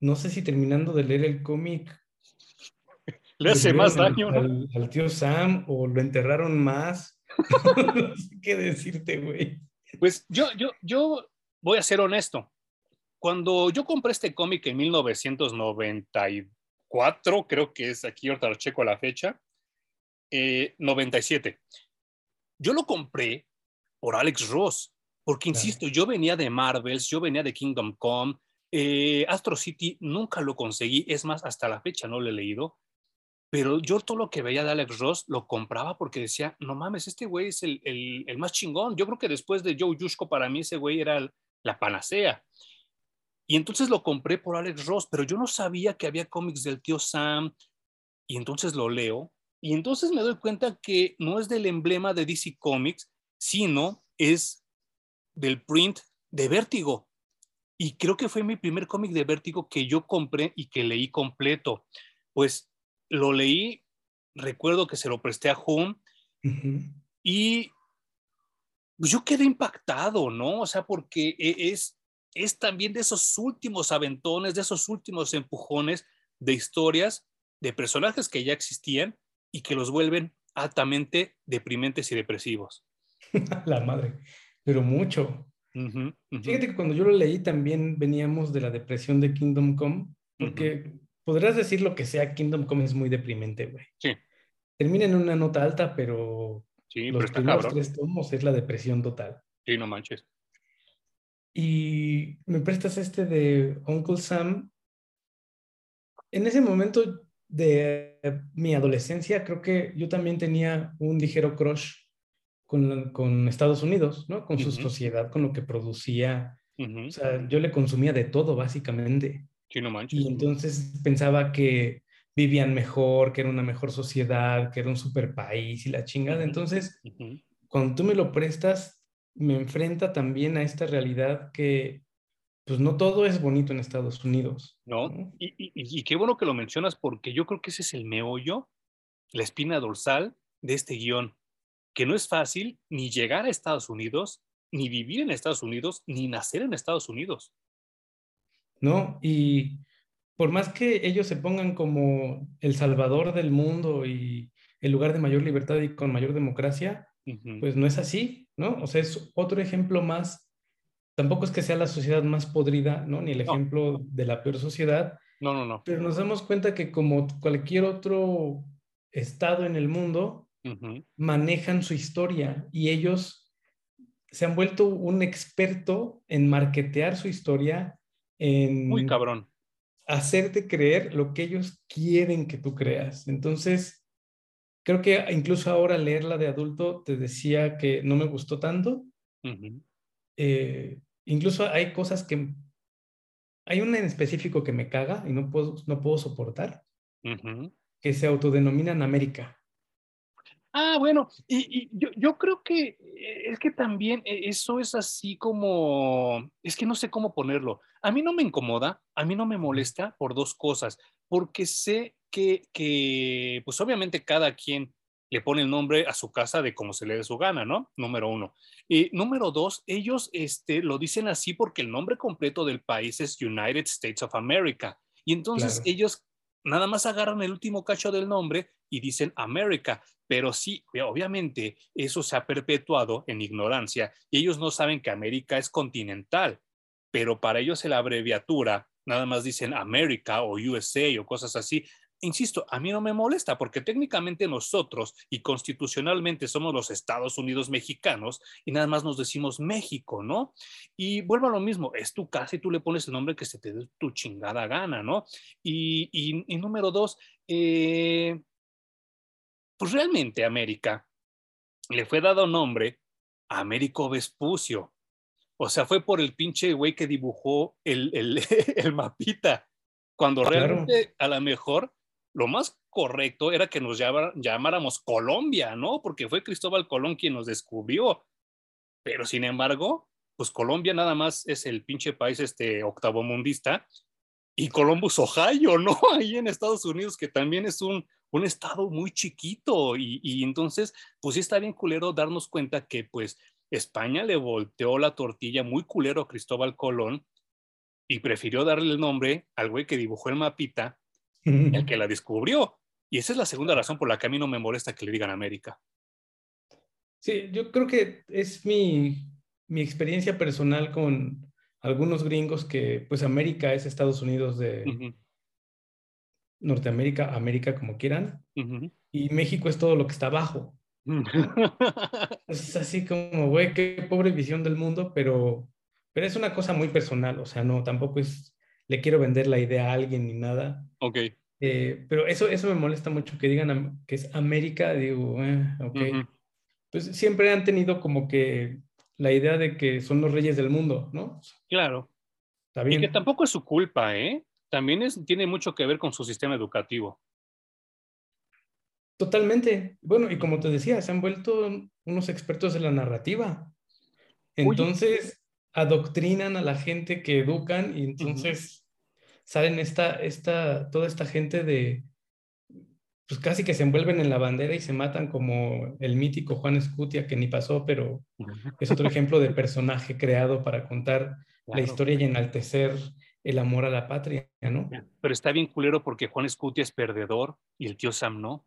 No sé si terminando de leer el cómic... <laughs> Le hace más daño, al, al, tío Sam o lo enterraron más. <laughs> no sé qué decirte, güey. Pues yo, yo, yo voy a ser honesto. Cuando yo compré este cómic en 1994, creo que es aquí, ahorita lo checo la fecha, 97. Eh, yo lo compré por Alex Ross, porque insisto, yo venía de Marvels, yo venía de Kingdom Come, eh, Astro City nunca lo conseguí, es más, hasta la fecha no lo he leído, pero yo todo lo que veía de Alex Ross lo compraba porque decía, no mames, este güey es el, el, más chingón. Yo creo que después de Joe Yushko, para mí ese güey era la panacea. Y entonces lo compré por Alex Ross, pero yo no sabía que había cómics del tío Sam. Y entonces lo leo. Y entonces me doy cuenta que no es del emblema de DC Comics, sino es del print de Vértigo. Y creo que fue mi primer cómic de Vértigo que yo compré y que leí completo. Pues lo leí, recuerdo que se lo presté a Home y pues, yo quedé impactado, ¿no? O sea, porque e, es, es también de esos últimos aventones, de esos últimos empujones de historias de personajes que ya existían y que los vuelven altamente deprimentes y depresivos. <laughs> La madre, pero mucho. Fíjate que cuando yo lo leí también veníamos de la depresión de Kingdom Come, porque podrás decir lo que sea, Kingdom Come es muy deprimente, güey. Sí. Termina en una nota alta, pero sí, los primeros tres tomos es la depresión total. Sí, no manches. Y me prestas este de Uncle Sam. En ese momento de mi adolescencia, creo que yo también tenía un ligero crush con, con Estados Unidos, ¿no? Con su sociedad, con lo que producía. O sea, yo le consumía de todo, básicamente. Y entonces pensaba que vivían mejor, que era una mejor sociedad, que era un super país y la chingada. Entonces, cuando tú me lo prestas, me enfrenta también a esta realidad que pues no todo es bonito en Estados Unidos. No, Y, y, qué bueno que lo mencionas porque yo creo que ese es el meollo, la espina dorsal de este guion, que no es fácil ni llegar a Estados Unidos, ni vivir en Estados Unidos, ni nacer en Estados Unidos. ¿No? Y por más que ellos se pongan como el salvador del mundo y el lugar de mayor libertad y con mayor democracia, pues no es así, ¿no? O sea, es otro ejemplo más. Tampoco es que sea la sociedad más podrida, ¿no? Ni el ejemplo de la peor sociedad. No, no, no. Pero nos damos cuenta que como cualquier otro estado en el mundo, manejan su historia y ellos se han vuelto un experto en marketear su historia en Muy cabrón. hacerte creer lo que ellos quieren que tú creas. Entonces, creo que incluso ahora leerla de adulto te decía que no me gustó tanto. Eh, incluso hay cosas que hay una en específico que me caga y no puedo, no puedo soportar, que se autodenominan América. Ah, bueno, y, yo, yo, creo que eh, es que también eh, eso es así como, es que no sé cómo ponerlo. A mí no me incomoda, a mí no me molesta por dos cosas, porque sé que, que pues obviamente cada quien le pone el nombre a su casa de como se le dé su gana, ¿no? Número uno. Y número dos, ellos este, lo dicen así porque el nombre completo del país es United States of America. Y entonces ellos nada más agarran el último cacho del nombre y dicen América, pero sí, obviamente eso se ha perpetuado en ignorancia y ellos no saben que América es continental, pero para ellos la abreviatura nada más dicen América o USA o cosas así. Insisto, a mí no me molesta porque técnicamente nosotros y constitucionalmente somos los Estados Unidos mexicanos y nada más nos decimos México, ¿no? Y vuelvo a lo mismo, es tu casa y tú le pones el nombre que se te dé tu chingada gana, ¿no? Y, y, número dos, eh, pues realmente América le fue dado nombre a Américo Vespucio. O sea, fue por el pinche güey que dibujó el, el, <laughs> el mapita. Cuando realmente a lo mejor lo más correcto era que nos llamáramos Colombia, ¿no? Porque fue Cristóbal Colón quien nos descubrió. Pero sin embargo, pues Colombia nada más es el pinche país este octavo mundista y Columbus, Ohio, ¿no? <laughs> Ahí en Estados Unidos, que también es un, un estado muy chiquito y entonces, pues sí está bien culero darnos cuenta que pues España le volteó la tortilla muy culero a Cristóbal Colón y prefirió darle el nombre al güey que dibujó el mapita el que la descubrió. Y esa es la segunda razón por la que a mí no me molesta que le digan América. Sí, yo creo que es mi, mi experiencia personal con algunos gringos que, pues, América es Estados Unidos de Norteamérica, América, como quieran, y México es todo lo que está abajo. <laughs> es así como, güey, qué pobre visión del mundo, pero, pero es una cosa muy personal, o sea, no, tampoco es le quiero vender la idea a alguien ni nada. Ok. Eh, pero eso, eso me molesta mucho que digan que es América, digo, eh, ok. Pues siempre han tenido como que la idea de que son los reyes del mundo, ¿no? Claro. Está bien. Y que tampoco es su culpa, ¿eh? También es, tiene mucho que ver con su sistema educativo. Totalmente. Bueno, y como te decía, se han vuelto unos expertos de la narrativa. Entonces, adoctrinan a la gente que educan y entonces salen esta, esta, toda esta gente de, pues casi que se envuelven en la bandera y se matan como el mítico Juan Escutia, que ni pasó, pero es otro ejemplo de personaje creado para contar la historia y enaltecer el amor a la patria, ¿no? Pero está bien culero porque Juan Escutia es perdedor y el tío Sam no.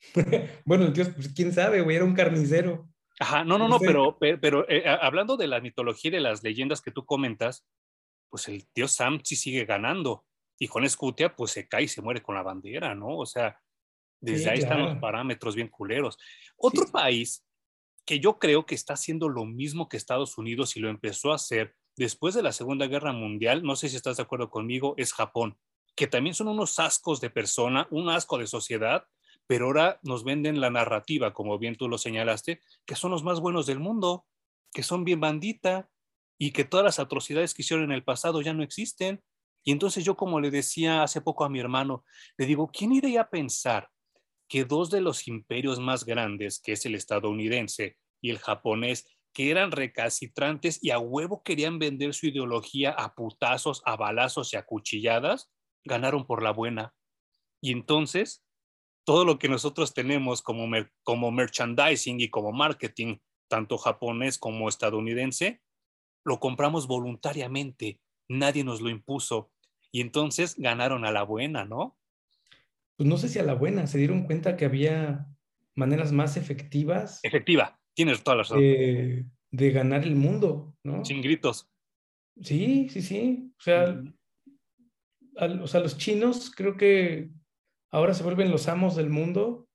<laughs> bueno, el tío, pues quién sabe, güey, era un carnicero. Ajá, no, no, no, pero, pero eh, hablando de la mitología y de las leyendas que tú comentas, pues el tío Sam sí sigue ganando. Y con Escutia, pues se cae y se muere con la bandera, ¿no? O sea, desde ahí están los parámetros bien culeros. Otro país que yo creo que está haciendo lo mismo que Estados Unidos y lo empezó a hacer después de la Segunda Guerra Mundial, no sé si estás de acuerdo conmigo, es Japón, que también son unos ascos de persona, un asco de sociedad, pero ahora nos venden la narrativa, como bien tú lo señalaste, que son los más buenos del mundo, que son bien bandita y que todas las atrocidades que hicieron en el pasado ya no existen. Y entonces yo, como le decía hace poco a mi hermano, le digo, ¿quién iría a pensar que dos de los imperios más grandes, que es el estadounidense y el japonés, que eran recalcitrantes y a huevo querían vender su ideología a putazos, a balazos y a cuchilladas, ganaron por la buena. Y entonces todo lo que nosotros tenemos como, como merchandising y como marketing, tanto japonés como estadounidense, lo compramos voluntariamente, nadie nos lo impuso y entonces ganaron a la buena, ¿no? Pues no sé si a la buena, se dieron cuenta que había maneras más efectivas. Efectiva, tienes toda la razón. De, ganar el mundo, ¿no? Sin gritos. Sí, sí, sí. O sea, o sea, los chinos creo que ahora se vuelven los amos del mundo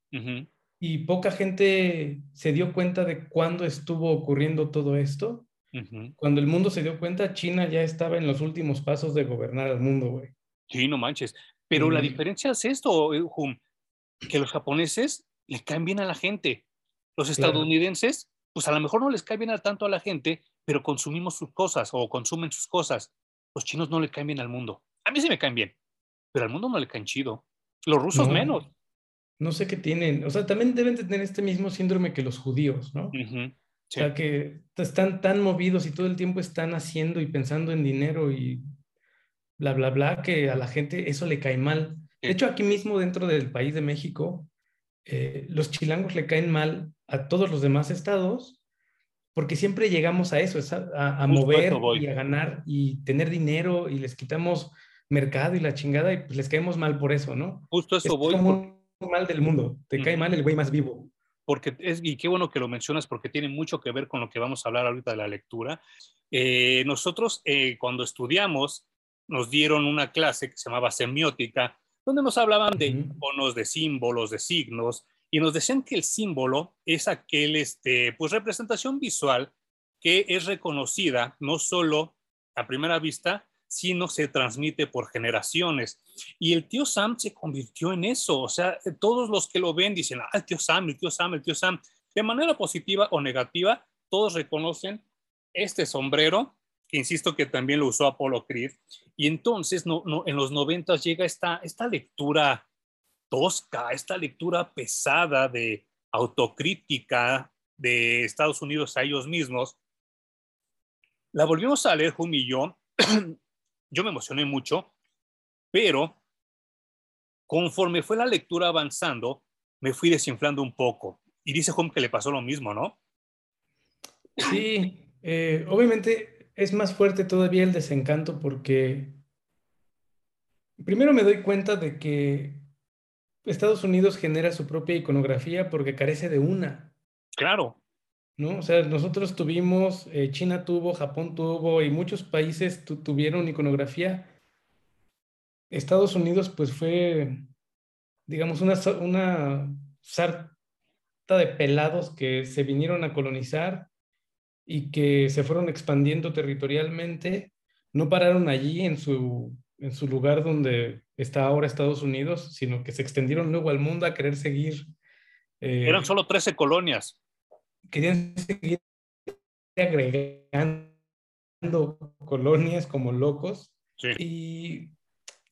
y poca gente se dio cuenta de cuándo estuvo ocurriendo todo esto. Cuando el mundo se dio cuenta, China ya estaba en los últimos pasos de gobernar al mundo, güey. Sí, no manches. Pero la diferencia es esto, eh, que los japoneses le caen bien a la gente. Los estadounidenses, pues a lo mejor no les cae bien tanto a la gente, pero consumimos sus cosas o consumen sus cosas. los chinos no le caen bien al mundo. A mí sí me caen bien, pero al mundo no le caen chido. Los rusos menos. No sé qué tienen. O sea, también deben tener este mismo síndrome que los judíos, ¿no? O sea, que están tan movidos y todo el tiempo están haciendo y pensando en dinero y bla, bla, bla, que a la gente eso le cae mal. De hecho, aquí mismo dentro del país de México, eh, los chilangos le caen mal a todos los demás estados porque siempre llegamos a eso, a, mover y a ganar y tener dinero y les quitamos mercado y la chingada y pues les caemos mal por eso, ¿no? Justo eso voy. Como mal del mundo, te cae mal el güey más vivo. Porque es, y qué bueno que lo mencionas porque tiene mucho que ver con lo que vamos a hablar ahorita de la lectura. Eh, nosotros eh, cuando estudiamos nos dieron una clase que se llamaba semiótica, donde nos hablaban de iconos, de símbolos, de signos, y nos decían que el símbolo es aquel, este, pues representación visual que es reconocida no solo a primera vista, sino se transmite por generaciones. Y el tío Sam se convirtió en eso, o sea, todos los que lo ven dicen, ah, el tío Sam, el tío Sam, el tío Sam. De manera positiva o negativa, todos reconocen este sombrero, que insisto que también lo usó Apollo Creed, y entonces no, no, en los noventas llega esta, esta lectura tosca, esta lectura pesada de autocrítica de Estados Unidos a ellos mismos. La volvimos a leer Jun y yo. <clears throat> yo me emocioné mucho, pero conforme fue la lectura avanzando, me fui desinflando un poco. Y dice Hum que le pasó lo mismo, ¿no? Sí, eh, obviamente es más fuerte todavía el desencanto porque primero me doy cuenta de que Estados Unidos genera su propia iconografía porque carece de una. Claro. ¿No? O sea, nosotros tuvimos, eh, China tuvo, Japón tuvo y muchos países tuvieron iconografía. Estados Unidos pues fue, digamos, una, una sarta de pelados que se vinieron a colonizar y que se fueron expandiendo territorialmente, no pararon allí en su, en su lugar donde está ahora Estados Unidos, sino que se extendieron luego al mundo a querer seguir. Eh, Eran solo 13 colonias. Querían seguir agregando colonias como locos. Sí. Y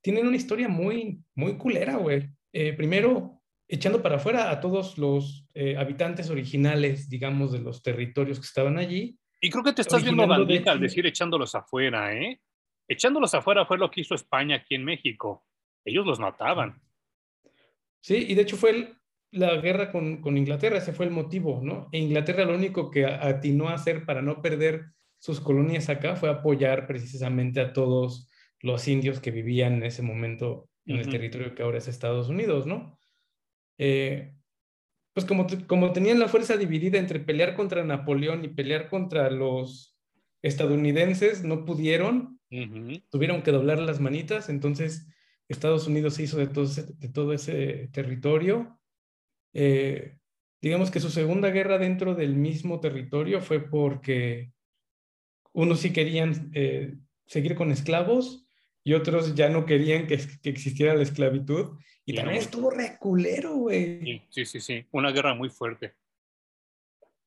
tienen una historia muy, muy culera, güey. Eh, primero, echando para afuera a todos los eh, habitantes originales, digamos, de los territorios que estaban allí. Y creo que te estás viendo bandita al decir echándolos afuera, ¿eh? Echándolos afuera fue lo que hizo España aquí en México ellos los mataban. Sí, y de hecho fue la guerra con, Inglaterra, ese fue el motivo, ¿no? E Inglaterra lo único que atinó a hacer para no perder sus colonias acá fue apoyar precisamente a todos los indios que vivían en ese momento en el territorio que ahora es Estados Unidos, ¿no? Eh, pues como, como tenían la fuerza dividida entre pelear contra Napoleón y pelear contra los estadounidenses, no pudieron, tuvieron que doblar las manitas, entonces Estados Unidos se hizo de todo ese, de todo ese territorio. Eh, digamos que su segunda guerra dentro del mismo territorio fue porque unos sí querían eh, seguir con esclavos y otros ya no querían que, que existiera la esclavitud. Y, también estuvo reculero, güey. Sí, sí, sí, una guerra muy fuerte.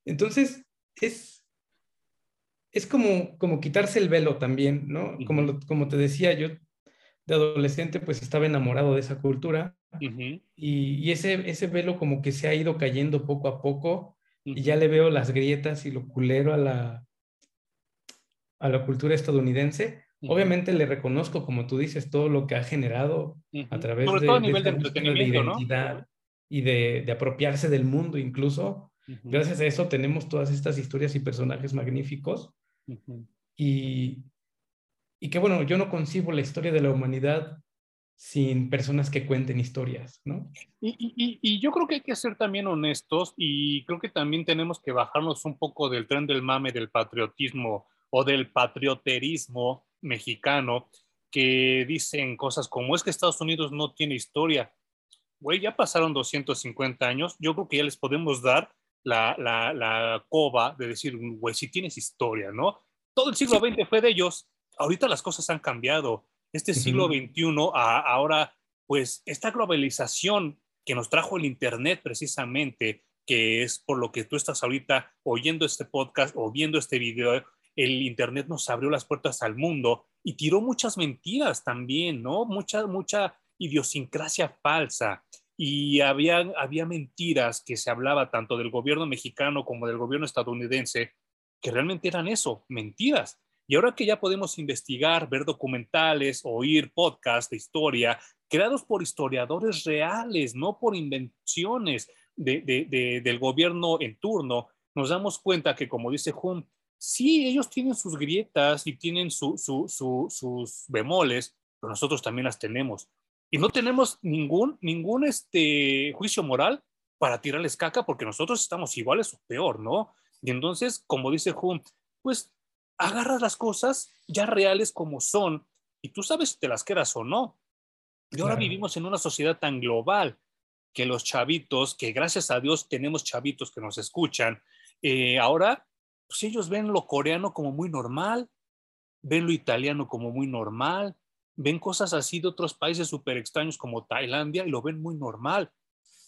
Entonces, es, es como, como quitarse el velo también, ¿no? Como, como te decía, yo de adolescente pues estaba enamorado de esa cultura y, ese, ese velo como que se ha ido cayendo poco a poco y ya le veo las grietas y lo culero a la, a la cultura estadounidense. Obviamente le reconozco, como tú dices, todo lo que ha generado a través de, todo nivel de, entretenimiento, identidad y de, de, apropiarse del mundo incluso. Gracias a eso tenemos todas estas historias y personajes magníficos. Y, y que bueno, yo no concibo la historia de la humanidad sin personas que cuenten historias, ¿no? Y, yo creo que hay que ser también honestos y creo que también tenemos que bajarnos un poco del tren del mame del patriotismo o del patrioterismo mexicano que dicen cosas como es que Estados Unidos no tiene historia. Güey, ya pasaron 250 años, yo creo que ya les podemos dar la, la, la coba de decir, güey, si tienes historia, ¿no? Todo el siglo XX fue de ellos, ahorita las cosas han cambiado. Este siglo XXI, ahora, pues esta globalización que nos trajo el Internet precisamente, que es por lo que tú estás ahorita oyendo este podcast o viendo este video el Internet nos abrió las puertas al mundo y tiró muchas mentiras también, ¿no? Mucha, mucha idiosincrasia falsa. Y había, había mentiras que se hablaba tanto del gobierno mexicano como del gobierno estadounidense, que realmente eran eso, mentiras. Y ahora que ya podemos investigar, ver documentales, oír podcasts de historia, creados por historiadores reales, no por invenciones del gobierno en turno, nos damos cuenta que, como dice Hume, sí, ellos tienen sus grietas y tienen sus bemoles, pero nosotros también las tenemos. Y no tenemos ningún, ningún este, juicio moral para tirarles caca porque nosotros estamos iguales o peor, ¿no? Y entonces, como dice Hume, pues agarras las cosas ya reales como son y tú sabes si te las quedas o no. Y ahora vivimos en una sociedad tan global que los chavitos, que gracias a Dios tenemos chavitos que nos escuchan, eh, ahora pues ellos ven lo coreano como muy normal, ven lo italiano como muy normal, ven cosas así de otros países súper extraños como Tailandia y lo ven muy normal.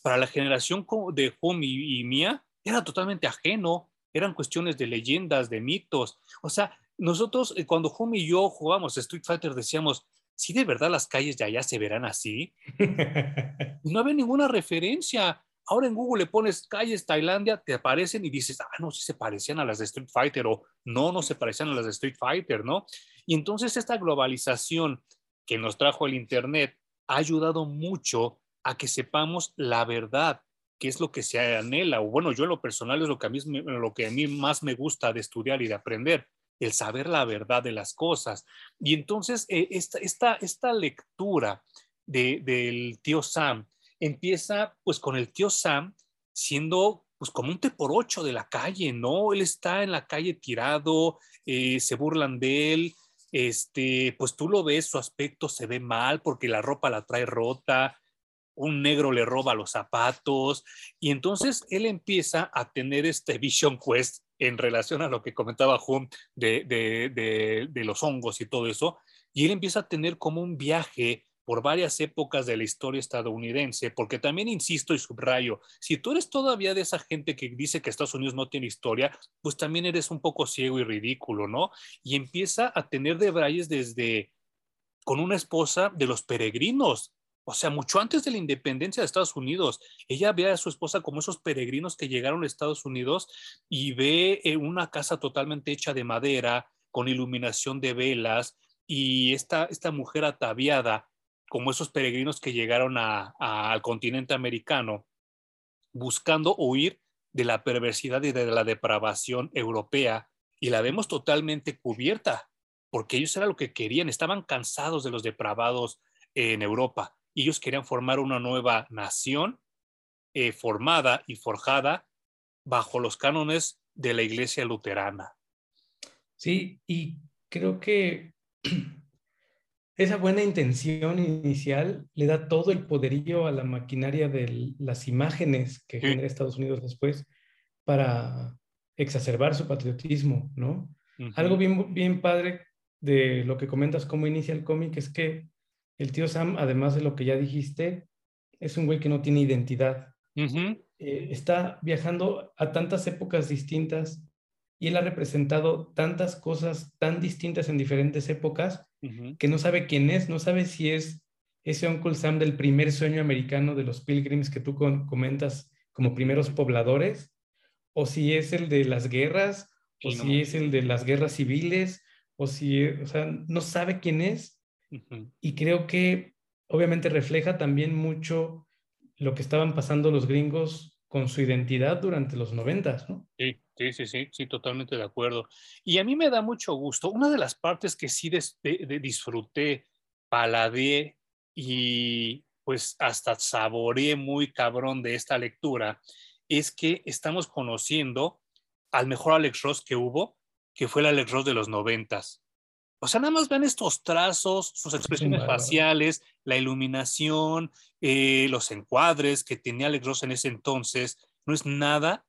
Para la generación de Home y mía era totalmente ajeno, eran cuestiones de leyendas, de mitos. O sea, nosotros eh, cuando Home y yo jugábamos Street Fighter decíamos, si de verdad las calles de allá se verán así. <laughs> no había ninguna referencia. Ahora en Google le pones calles Tailandia, te aparecen y dices, ah, no, sí se parecían a las de Street Fighter o no, no se parecían a las de Street Fighter, ¿no? Y entonces esta globalización que nos trajo el Internet ha ayudado mucho a que sepamos la verdad, qué es lo que se anhela. O bueno, yo lo personal es lo que a mí, lo que a mí más me gusta de estudiar y de aprender el saber la verdad de las cosas. Y entonces eh, esta, esta, lectura del tío Sam empieza pues con el tío Sam siendo pues como un te por ocho de la calle, ¿no? Él está en la calle tirado, eh, se burlan de él, este, pues tú lo ves, su aspecto se ve mal porque la ropa la trae rota, un negro le roba los zapatos y entonces él empieza a tener este Vision Quest en relación a lo que comentaba Hume de, de, los hongos y todo eso, y él empieza a tener como un viaje por varias épocas de la historia estadounidense, porque también insisto y subrayo, si tú eres todavía de esa gente que dice que Estados Unidos no tiene historia, pues también eres un poco ciego y ridículo, ¿no? Y empieza a tener debrayes desde con una esposa de los peregrinos, o sea, mucho antes de la independencia de Estados Unidos, ella ve a su esposa como esos peregrinos que llegaron a Estados Unidos y ve eh, una casa totalmente hecha de madera, con iluminación de velas, y esta, esta mujer ataviada como esos peregrinos que llegaron al continente americano, buscando huir de la perversidad y de la depravación europea, y la vemos totalmente cubierta, porque ellos era lo que querían, estaban cansados de los depravados en Europa y ellos querían formar una nueva nación eh, formada y forjada bajo los cánones de la iglesia luterana. Sí, y creo que <clears throat> esa buena intención inicial le da todo el poderío a la maquinaria de las imágenes que genera Estados Unidos después para exacerbar su patriotismo, ¿no? Algo bien, bien padre de lo que comentas, cómo inicia el cómic, es que el tío Sam, además de lo que ya dijiste, es un güey que no tiene identidad. Eh, está viajando a tantas épocas distintas y él ha representado tantas cosas tan distintas en diferentes épocas que no sabe quién es, no sabe si es ese Uncle Sam del primer sueño americano de los pilgrims que tú comentas como primeros pobladores, o si es el de las guerras, o si es el de las guerras civiles, o si, o sea, no sabe quién es y creo que obviamente refleja también mucho lo que estaban pasando los gringos con su identidad durante los noventas, ¿no? Sí, sí, sí, sí, sí, totalmente de acuerdo. Y a mí me da mucho gusto. Una de las partes que sí disfruté, paladeé y pues hasta saboreé muy cabrón de esta lectura es que estamos conociendo al mejor Alex Ross que hubo, que fue el Alex Ross de los noventas. O sea, nada más ven estos trazos, sus expresiones faciales, la iluminación, eh, los encuadres que tenía Alex Ross en ese entonces. No es nada,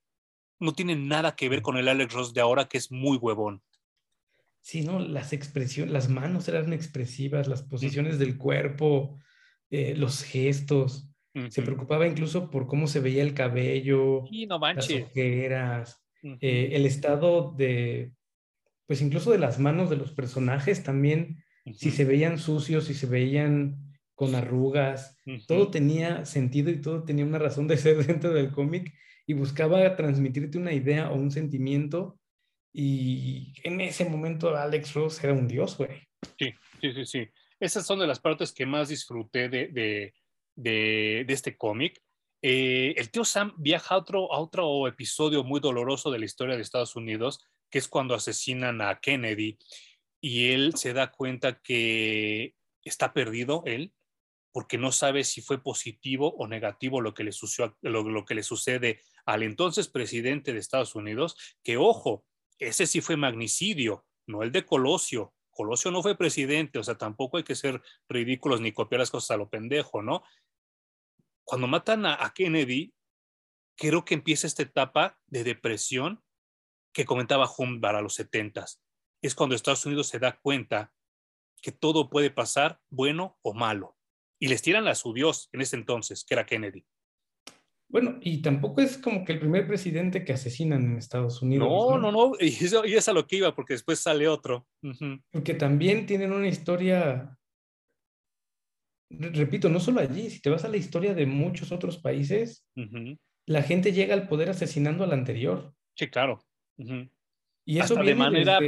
no tiene nada que ver con el Alex Ross de ahora, que es muy huevón. Sí, no, las expresiones, las manos eran expresivas, las posiciones del cuerpo, eh, los gestos. Se preocupaba incluso por cómo se veía el cabello, no las ojeras, eh, el estado de pues incluso de las manos de los personajes también, si se veían sucios, si se veían con arrugas, todo tenía sentido y todo tenía una razón de ser <laughs> dentro del cómic y buscaba transmitirte una idea o un sentimiento y en ese momento Alex Ross era un dios, güey. Sí, sí, sí, sí. Esas son de las partes que más disfruté de, de, de, este cómic. Eh, el tío Sam viaja a otro, a otro episodio muy doloroso de la historia de Estados Unidos, que es cuando asesinan a Kennedy y él se da cuenta que está perdido, él, porque no sabe si fue positivo o negativo lo que le, sucedió, lo, que le sucede al entonces presidente de Estados Unidos, que ojo, ese sí fue magnicidio, no el de Colosio. Colosio no fue presidente, o sea, tampoco hay que ser ridículos ni copiar las cosas a lo pendejo, ¿no? Cuando matan a, a Kennedy, creo que empieza esta etapa de depresión que comentaba Humbar a los setentas. Es cuando Estados Unidos se da cuenta que todo puede pasar, bueno o malo. Y les tiran a su Dios en ese entonces, que era Kennedy. Bueno, y tampoco es como que el primer presidente que asesinan en Estados Unidos. No, no, no, y, eso, y es a lo que iba, porque después sale otro. Porque también tienen una historia, repito, no solo allí, si te vas a la historia de muchos otros países, la gente llega al poder asesinando al anterior. Sí, claro. Y eso viene de manera...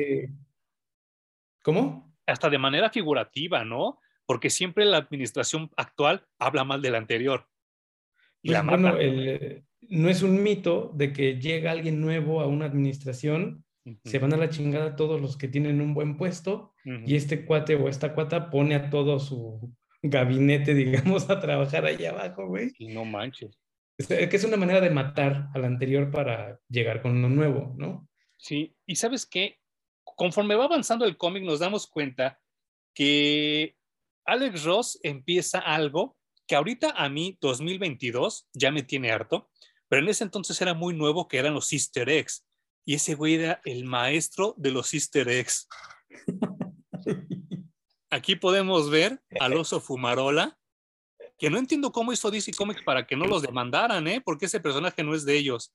¿Cómo? Hasta de manera figurativa, ¿no? Porque siempre la administración actual habla mal de la anterior. Y la pues, bueno, no es un mito de que llega alguien nuevo a una administración, se van a la chingada todos los que tienen un buen puesto y este cuate o esta cuata pone a todo su gabinete, <laughs> digamos, a trabajar allá abajo, güey. Y no manches. Es, que es una manera de matar al anterior para llegar con uno nuevo, ¿no? Sí, y sabes qué, conforme va avanzando el cómic nos damos cuenta que Alex Ross empieza algo que ahorita a mí, 2022, ya me tiene harto, pero en ese entonces era muy nuevo que eran los easter eggs. Y ese güey era el maestro de los easter eggs. <laughs> Aquí podemos ver al oso Fumarola, que no entiendo cómo hizo DC Comics para que no los demandaran, ¿eh? porque ese personaje no es de ellos.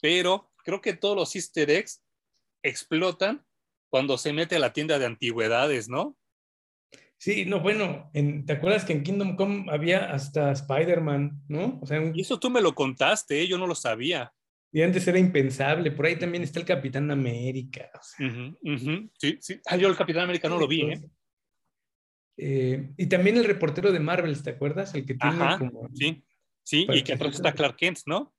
Pero creo que todos los easter eggs explotan cuando se mete a la tienda de antigüedades, ¿no? Sí, no, bueno, ¿te acuerdas que en Kingdom Come había hasta Spider-Man, ¿no? O sea, y eso tú me lo contaste, ¿eh? yo no lo sabía. Y antes era impensable, por ahí también está el Capitán América. Sí, sí. Ah, yo el Capitán América no lo vi, ¿eh? ¿Eh? Y también el reportero de Marvel, ¿te acuerdas? El que tiene como... Sí, sí, y que atrás está Clark Kent, ¿no?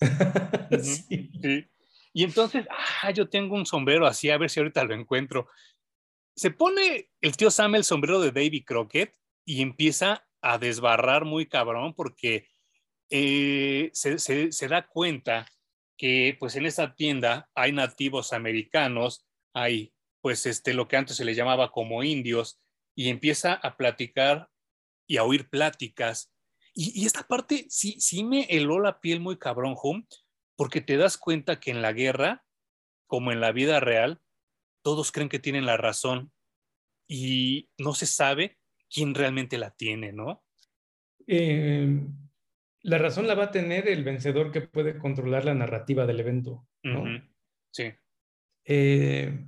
<laughs> sí. sí. Y entonces, ah, yo tengo un sombrero así, a ver si ahorita lo encuentro. Se pone el tío Sam el sombrero de Davy Crockett y empieza a desbarrar muy cabrón porque eh, se, se, da cuenta que pues en esa tienda hay nativos americanos, hay pues este, lo que antes se le llamaba como indios, y empieza a platicar y a oír pláticas. Y, y esta parte sí, sí me heló la piel muy cabrón, Hum, porque te das cuenta que en la guerra, como en la vida real, todos creen que tienen la razón y no se sabe quién realmente la tiene, ¿no? Eh, la razón la va a tener el vencedor que puede controlar la narrativa del evento, ¿no? Sí. Eh,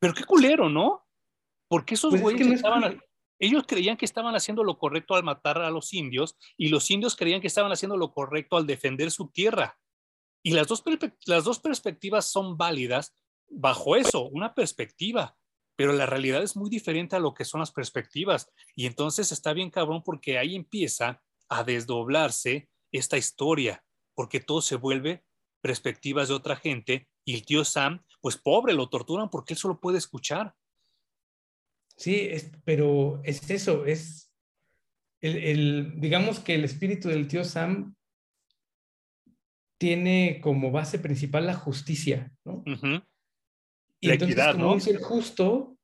Pero qué culero, ¿no? Porque esos pues güeyes estaban, ellos creían que estaban haciendo lo correcto al matar a los indios y los indios creían que estaban haciendo lo correcto al defender su tierra. Y las dos, las dos perspectivas son válidas bajo eso, una perspectiva, pero la realidad es muy diferente a lo que son las perspectivas. Y entonces está bien cabrón porque ahí empieza a desdoblarse esta historia, porque todo se vuelve perspectivas de otra gente y el tío Sam, pues pobre, lo torturan porque él solo puede escuchar. Sí, pero es eso, es el, digamos que el espíritu del tío Sam tiene como base principal la justicia, ¿no? Y entonces, como ¿no? ser justo,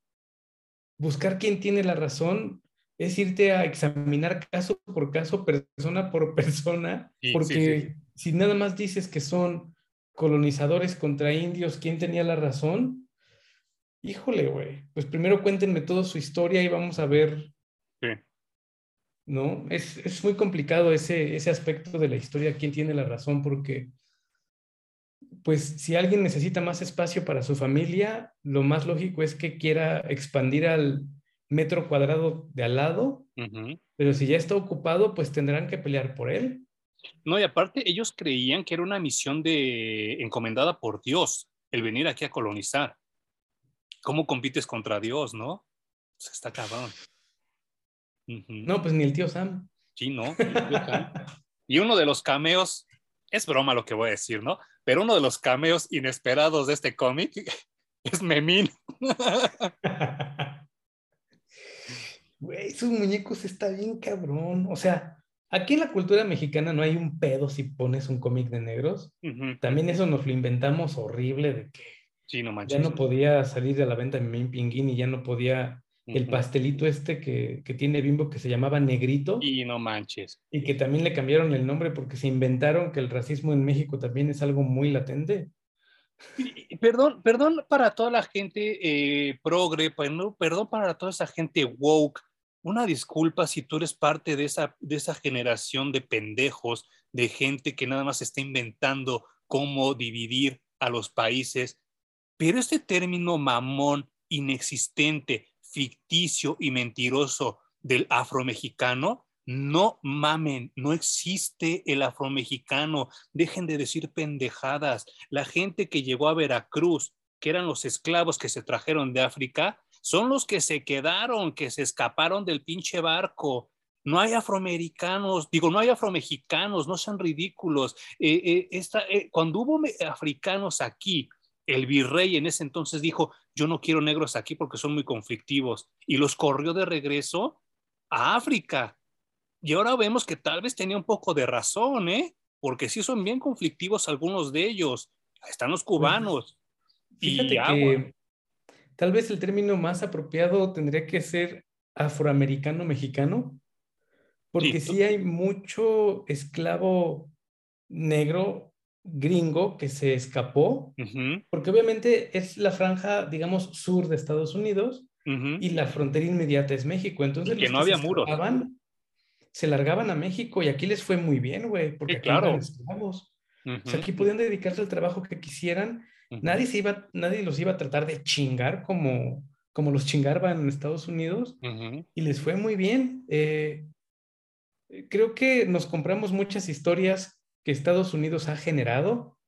buscar quién tiene la razón es irte a examinar caso por caso, persona por persona, porque si nada más dices que son colonizadores contra indios, ¿quién tenía la razón? Híjole, güey, pues primero cuéntenme toda su historia y vamos a ver. Sí. ¿No? Es, es, muy complicado ese, ese aspecto de la historia, quién tiene la razón, porque pues si alguien necesita más espacio para su familia, lo más lógico es que quiera expandir al metro cuadrado de al lado, pero si ya está ocupado, pues tendrán que pelear por él. No, y aparte ellos creían que era una misión de encomendada por Dios el venir aquí a colonizar. ¿Cómo compites contra Dios, no? Pues está cabrón. No, pues ni el tío Sam. Sí, no. y uno de los cameos, es broma lo que voy a decir, ¿no? Pero uno de los cameos inesperados de este cómic <laughs> es Memín. Güey, esos muñecos está bien cabrón. O sea, aquí en la cultura mexicana no hay un pedo si pones un cómic de negros. También eso nos lo inventamos horrible de que ya no podía salir de la venta mi main pinguín y ya no podía el pastelito este que, que, tiene Bimbo que se llamaba Negrito. Y no manches. Y que también le cambiaron el nombre porque se inventaron que el racismo en México también es algo muy latente. perdón, perdón para toda la gente eh, progre, perdón, perdón para toda esa gente woke. Una disculpa si tú eres parte de esa, de esa generación de pendejos, de gente que nada más está inventando cómo dividir a los países. Pero este término mamón, inexistente, ficticio y mentiroso del afromexicano, no mamen, no existe el afromexicano, dejen de decir pendejadas. La gente que llegó a Veracruz, que eran los esclavos que se trajeron de África, son los que se quedaron, que se escaparon del pinche barco. No hay afroamericanos, digo, no hay afromexicanos, no sean ridículos. Eh, eh, eh, cuando hubo africanos aquí, el virrey en ese entonces dijo, yo no quiero negros aquí porque son muy conflictivos, y los corrió de regreso a África. Y ahora vemos que tal vez tenía un poco de razón, ¿eh? Porque sí son bien conflictivos algunos de ellos. Están los cubanos. Fíjate que tal vez el término más apropiado tendría que ser afroamericano-mexicano, porque sí, hay mucho esclavo negro gringo que se escapó, porque obviamente es la franja, digamos, sur de Estados Unidos y la frontera inmediata es México. Entonces, que no había muros. Se largaban a México y aquí les fue muy bien, güey, porque claro. esclavos. O sea, aquí podían dedicarse al trabajo que quisieran. Nadie, se iba, nadie los iba a tratar de chingar como, como los chingaban en Estados Unidos y les fue muy bien. Eh, creo que nos compramos muchas historias que Estados Unidos ha generado.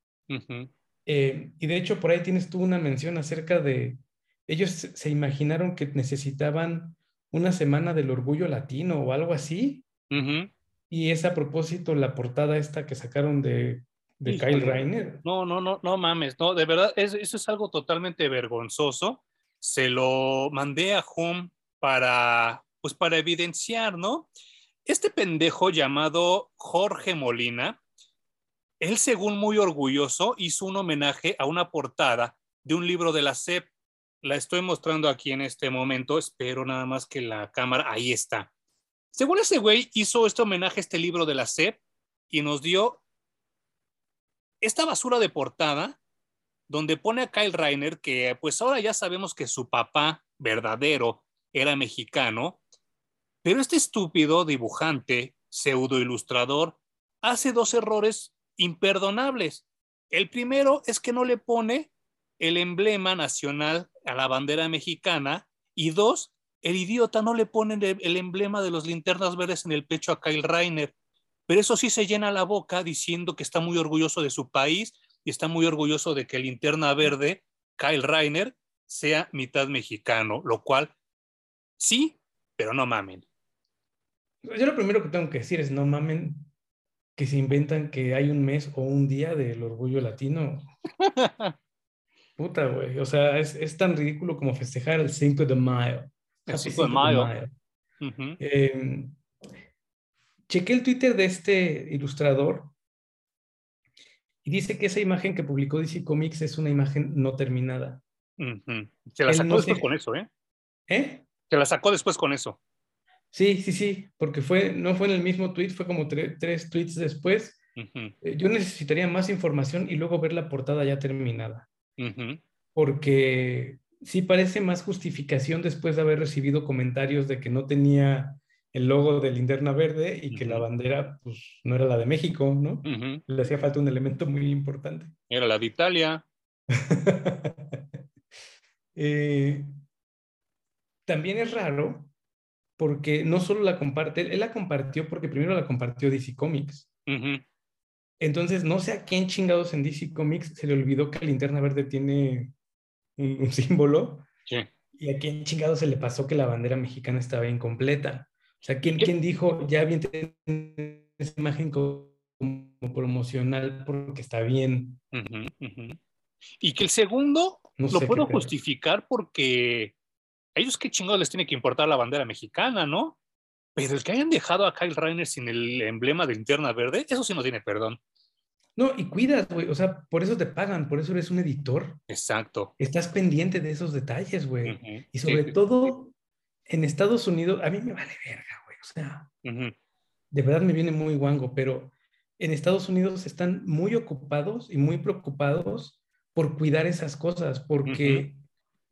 Eh, y de hecho, por ahí tienes tú una mención acerca de, ellos se imaginaron que necesitaban una semana del orgullo latino o algo así. Y es a propósito la portada esta que sacaron de, de Kyle Reiner. No, no, no, no mames, no, de verdad, eso es algo totalmente vergonzoso. Se lo mandé a Home para, pues para evidenciar, ¿no? Este pendejo llamado Jorge Molina, él, según muy orgulloso, hizo un homenaje a una portada de un libro de la SEP. La estoy mostrando aquí en este momento. Espero nada más que la cámara. Ahí está. Según ese güey, hizo este homenaje a este libro de la SEP y nos dio esta basura de portada donde pone a Kyle Reiner que pues ahora ya sabemos que su papá verdadero era mexicano, pero este estúpido dibujante, pseudo ilustrador, hace dos errores imperdonables. El primero es que no le pone el emblema nacional a la bandera mexicana y dos, el idiota no le pone el, emblema de los linternas verdes en el pecho a Kyle Reiner. Pero eso sí se llena la boca diciendo que está muy orgulloso de su país y está muy orgulloso de que el linterna verde, Kyle Reiner, sea mitad mexicano, lo cual sí, pero no mamen. Yo lo primero que tengo que decir es no mamen que se inventan que hay un mes o un día del orgullo latino. <laughs> Puta, güey. O sea, es, tan ridículo como festejar el 5 de mayo. El 5 de mayo. Em, chequé el Twitter de este ilustrador y dice que esa imagen que publicó DC Comics es una imagen no terminada. Se la sacó después con eso, ¿eh? ¿Eh? Se la sacó después con eso. Sí, sí, sí, porque fue, no fue en el mismo tweet, fue como tres tweets después. Eh, yo necesitaría más información y luego ver la portada ya terminada. Porque sí parece más justificación después de haber recibido comentarios de que no tenía el logo de linterna verde y que la bandera pues no era la de México, ¿no? Le hacía falta un elemento muy importante. Era la de Italia. <laughs> Eh, también es raro porque no solo la comparte, él la compartió porque primero la compartió DC Comics. Entonces, no sé a quién chingados en DC Comics se le olvidó que la linterna verde tiene un, <laughs> símbolo. Y a quién chingados se le pasó que la bandera mexicana estaba incompleta. O sea, ¿quién, ¿quién dijo, ya bien esa imagen como, promocional porque está bien? Y que el segundo lo puedo justificar porque a ellos qué chingados les tiene que importar la bandera mexicana, ¿no? Pero el que hayan dejado a Kyle Reiner sin el emblema de linterna verde, eso sí no tiene perdón. No, y cuidas, güey. O sea, por eso te pagan, por eso eres un editor. Exacto. Estás pendiente de esos detalles, güey. Y sobre todo en Estados Unidos, a mí me vale verga, güey. O sea, de verdad me viene muy guango, pero en Estados Unidos están muy ocupados y muy preocupados por cuidar esas cosas, porque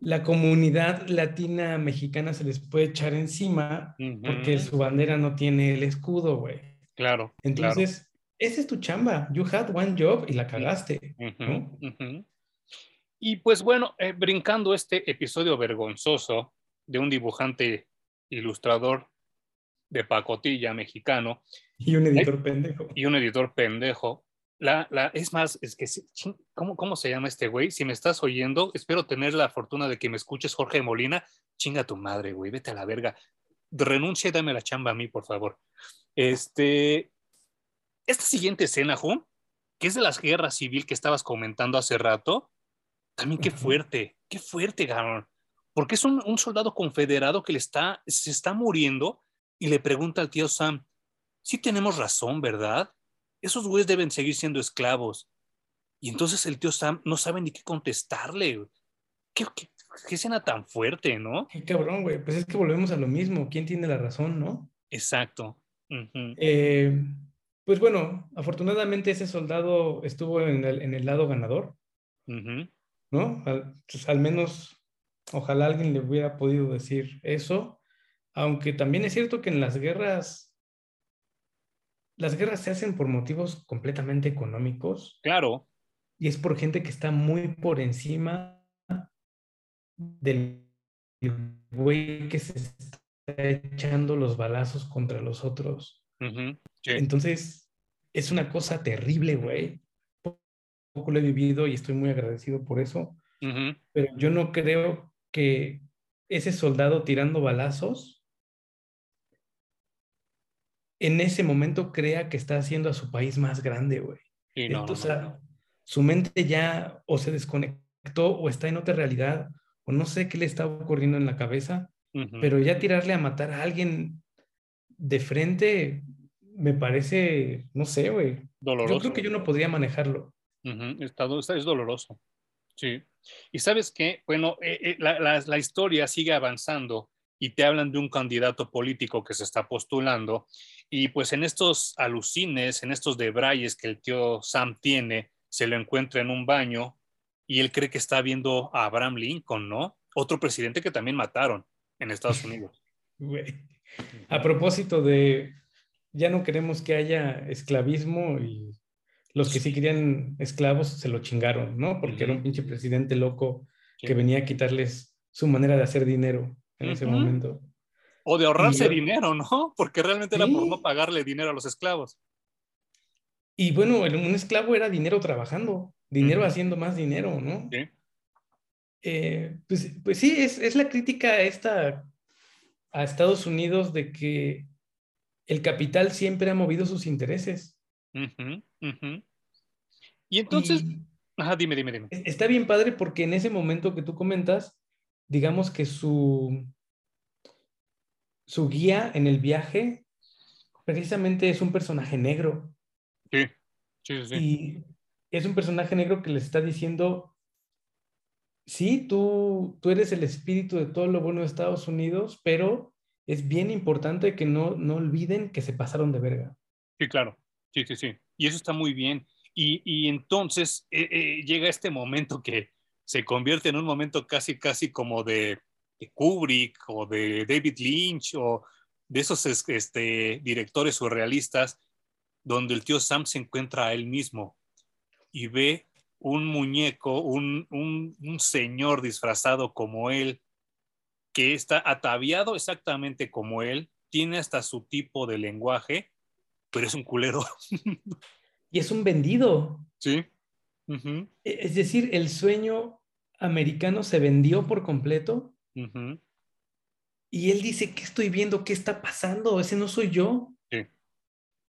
la comunidad latina mexicana se les puede echar encima porque su bandera no tiene el escudo, güey. Claro. Entonces, esa es tu chamba. You had one job y la cagaste. Y pues bueno, eh, brincando este episodio vergonzoso de un dibujante ilustrador de pacotilla mexicano. Y un editor pendejo. Y un editor pendejo. La, la, es más, es que, ¿cómo, ¿cómo se llama este güey? Si me estás oyendo, espero tener la fortuna de que me escuches, Jorge Molina. Chinga tu madre, güey, vete a la verga. Renuncia y dame la chamba a mí, por favor. Este, esta siguiente escena, Ju, que es de las guerras civil que estabas comentando hace rato, también qué fuerte, qué fuerte, Garon. Porque es un, un, soldado confederado que le está, se está muriendo y le pregunta al tío Sam, sí tenemos razón, ¿verdad? Esos güeyes deben seguir siendo esclavos. Y entonces el tío Sam no sabe ni qué contestarle. ¿Qué, escena tan fuerte, no? Qué cabrón, güey. Pues es que volvemos a lo mismo. ¿Quién tiene la razón, no? Exacto. Eh, pues bueno, afortunadamente ese soldado estuvo en el, lado ganador, ¿no? Al, pues al menos, ojalá alguien le hubiera podido decir eso, aunque también es cierto que en las guerras las guerras se hacen por motivos completamente económicos. Claro. Y es por gente que está muy por encima del güey que se está echando los balazos contra los otros. Entonces, es una cosa terrible, güey. Poco lo he vivido y estoy muy agradecido por eso. Pero yo no creo que ese soldado tirando balazos en ese momento crea que está haciendo a su país más grande, güey. Entonces, su mente ya o se desconectó o está en otra realidad o no sé qué le está ocurriendo en la cabeza, pero ya tirarle a matar a alguien de frente me parece, no sé, güey. Doloroso. Yo creo que yo no podría manejarlo. es doloroso. Sí. Y sabes qué, bueno, eh, eh, la, la historia sigue avanzando y te hablan de un candidato político que se está postulando y pues en estos alucines, en estos debrayes que el tío Sam tiene, se lo encuentra en un baño y él cree que está viendo a Abraham Lincoln, ¿no? Otro presidente que también mataron en Estados <laughs> Unidos. A propósito de, ya no queremos que haya esclavismo y los que sí querían esclavos se lo chingaron, ¿no? Porque era un pinche presidente loco que venía a quitarles su manera de hacer dinero en ese momento. O de ahorrarse dinero, ¿no? <laughs> Porque realmente era por no pagarle dinero a los esclavos. Y bueno, un esclavo era dinero trabajando, dinero haciendo más dinero, ¿no? Sí. Eh, pues, pues, sí, es, la crítica esta a Estados Unidos de que el capital siempre ha movido sus intereses. Y entonces, ajá, dime, dime, dime. Está bien padre porque en ese momento que tú comentas, digamos que su, su guía en el viaje precisamente es un personaje negro. Sí, sí, sí. Y es un personaje negro que le está diciendo, sí, tú, tú eres el espíritu de todo lo bueno de Estados Unidos, pero es bien importante que no, no olviden que se pasaron de verga. Sí, claro. Sí, sí, sí. Y eso está muy bien. Y, entonces eh, eh, llega este momento que se convierte en un momento casi, casi como de, Kubrick o de David Lynch o de esos este, directores surrealistas donde el tío Sam se encuentra a él mismo y ve un muñeco, un, un, señor disfrazado como él, que está ataviado exactamente como él, tiene hasta su tipo de lenguaje, pero es un culero. Y es un vendido. Sí. E, es decir, el sueño americano se vendió por completo. Y él dice, ¿qué estoy viendo? ¿Qué está pasando? Ese no soy yo. Sí.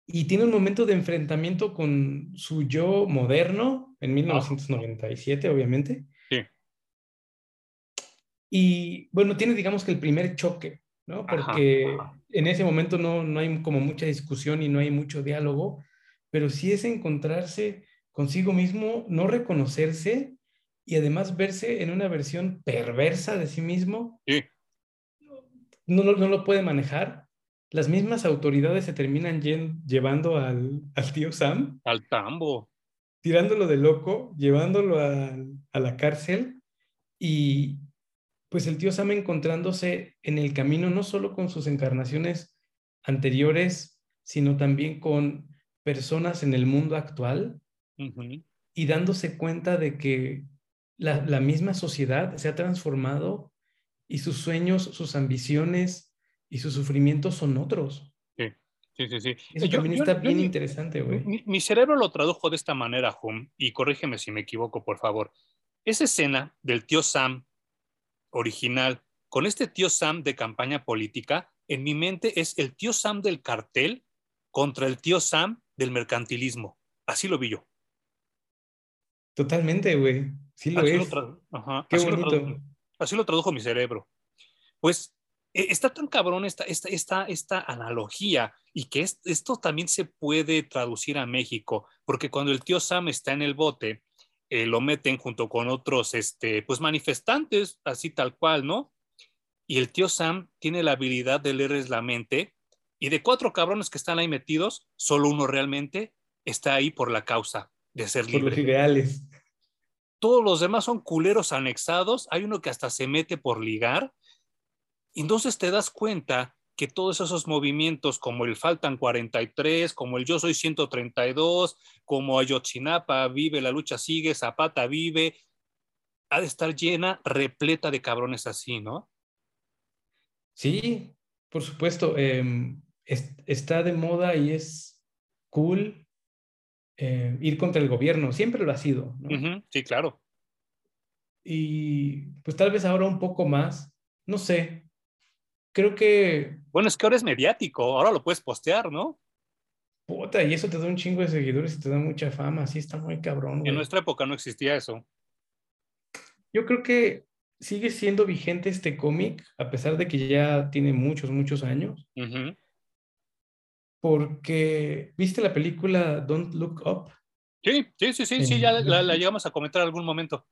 Y tiene un momento de enfrentamiento con su yo moderno, en 1997, obviamente. Sí. Y bueno, tiene digamos que el primer choque, ¿no? Porque en ese momento no, no hay como mucha discusión y no hay mucho diálogo, pero sí es encontrarse consigo mismo, no reconocerse y además verse en una versión perversa de sí mismo. Sí. No, no, no lo puede manejar. Las mismas autoridades se terminan llevando al, <laughs> al tío Sam. Al tambo tirándolo de loco, llevándolo a, a la cárcel y pues el tío Sam encontrándose en el camino no solo con sus encarnaciones anteriores, sino también con personas en el mundo actual y dándose cuenta de que la, la, misma sociedad se ha transformado y sus sueños, sus ambiciones y sus sufrimientos son otros. Sí, sí, sí. Eso también está bien interesante, güey. Mi, cerebro lo tradujo de esta manera, Hum, y corrígeme si me equivoco, por favor. Esa escena del tío Sam original con este tío Sam de campaña política, en mi mente es el tío Sam del cartel contra el tío Sam del mercantilismo. Así lo vi yo. Totalmente, güey. Sí lo es. Ajá, Qué bonito. así lo tradujo mi cerebro. Pues e, está tan cabrón esta, esta, esta, esta analogía y que esto también se puede traducir a México, porque cuando el tío Sam está en el bote, eh, lo meten junto con otros, este, pues manifestantes, así tal cual, ¿no? Y el tío Sam tiene la habilidad de leerles la mente y de cuatro cabrones que están ahí metidos, solo uno realmente está ahí por la causa de ser libre. Por los ideales. Todos los demás son culeros anexados, hay uno que hasta se mete por ligar entonces te das cuenta que todos esos movimientos como el Faltan 43, como el Yo Soy 132, como Ayotzinapa vive, la lucha sigue, Zapata vive, ha de estar llena, repleta de cabrones así, ¿no? Sí, por supuesto. Em, está de moda y es cool eh, ir contra el gobierno. Siempre lo ha sido. ¿no? sí, claro. Y pues tal vez ahora un poco más. No sé, creo que... Bueno, es que ahora es mediático, ahora lo puedes postear, ¿no? Puta, y eso te da un chingo de seguidores y te da mucha fama, sí está muy cabrón. En nuestra época no existía eso. Yo creo que sigue siendo vigente este cómic, a pesar de que ya tiene muchos, muchos años. Porque, ¿viste la película Don't Look Up? Sí, sí, sí, sí, sí, ya la, la, llegamos a comentar en algún momento.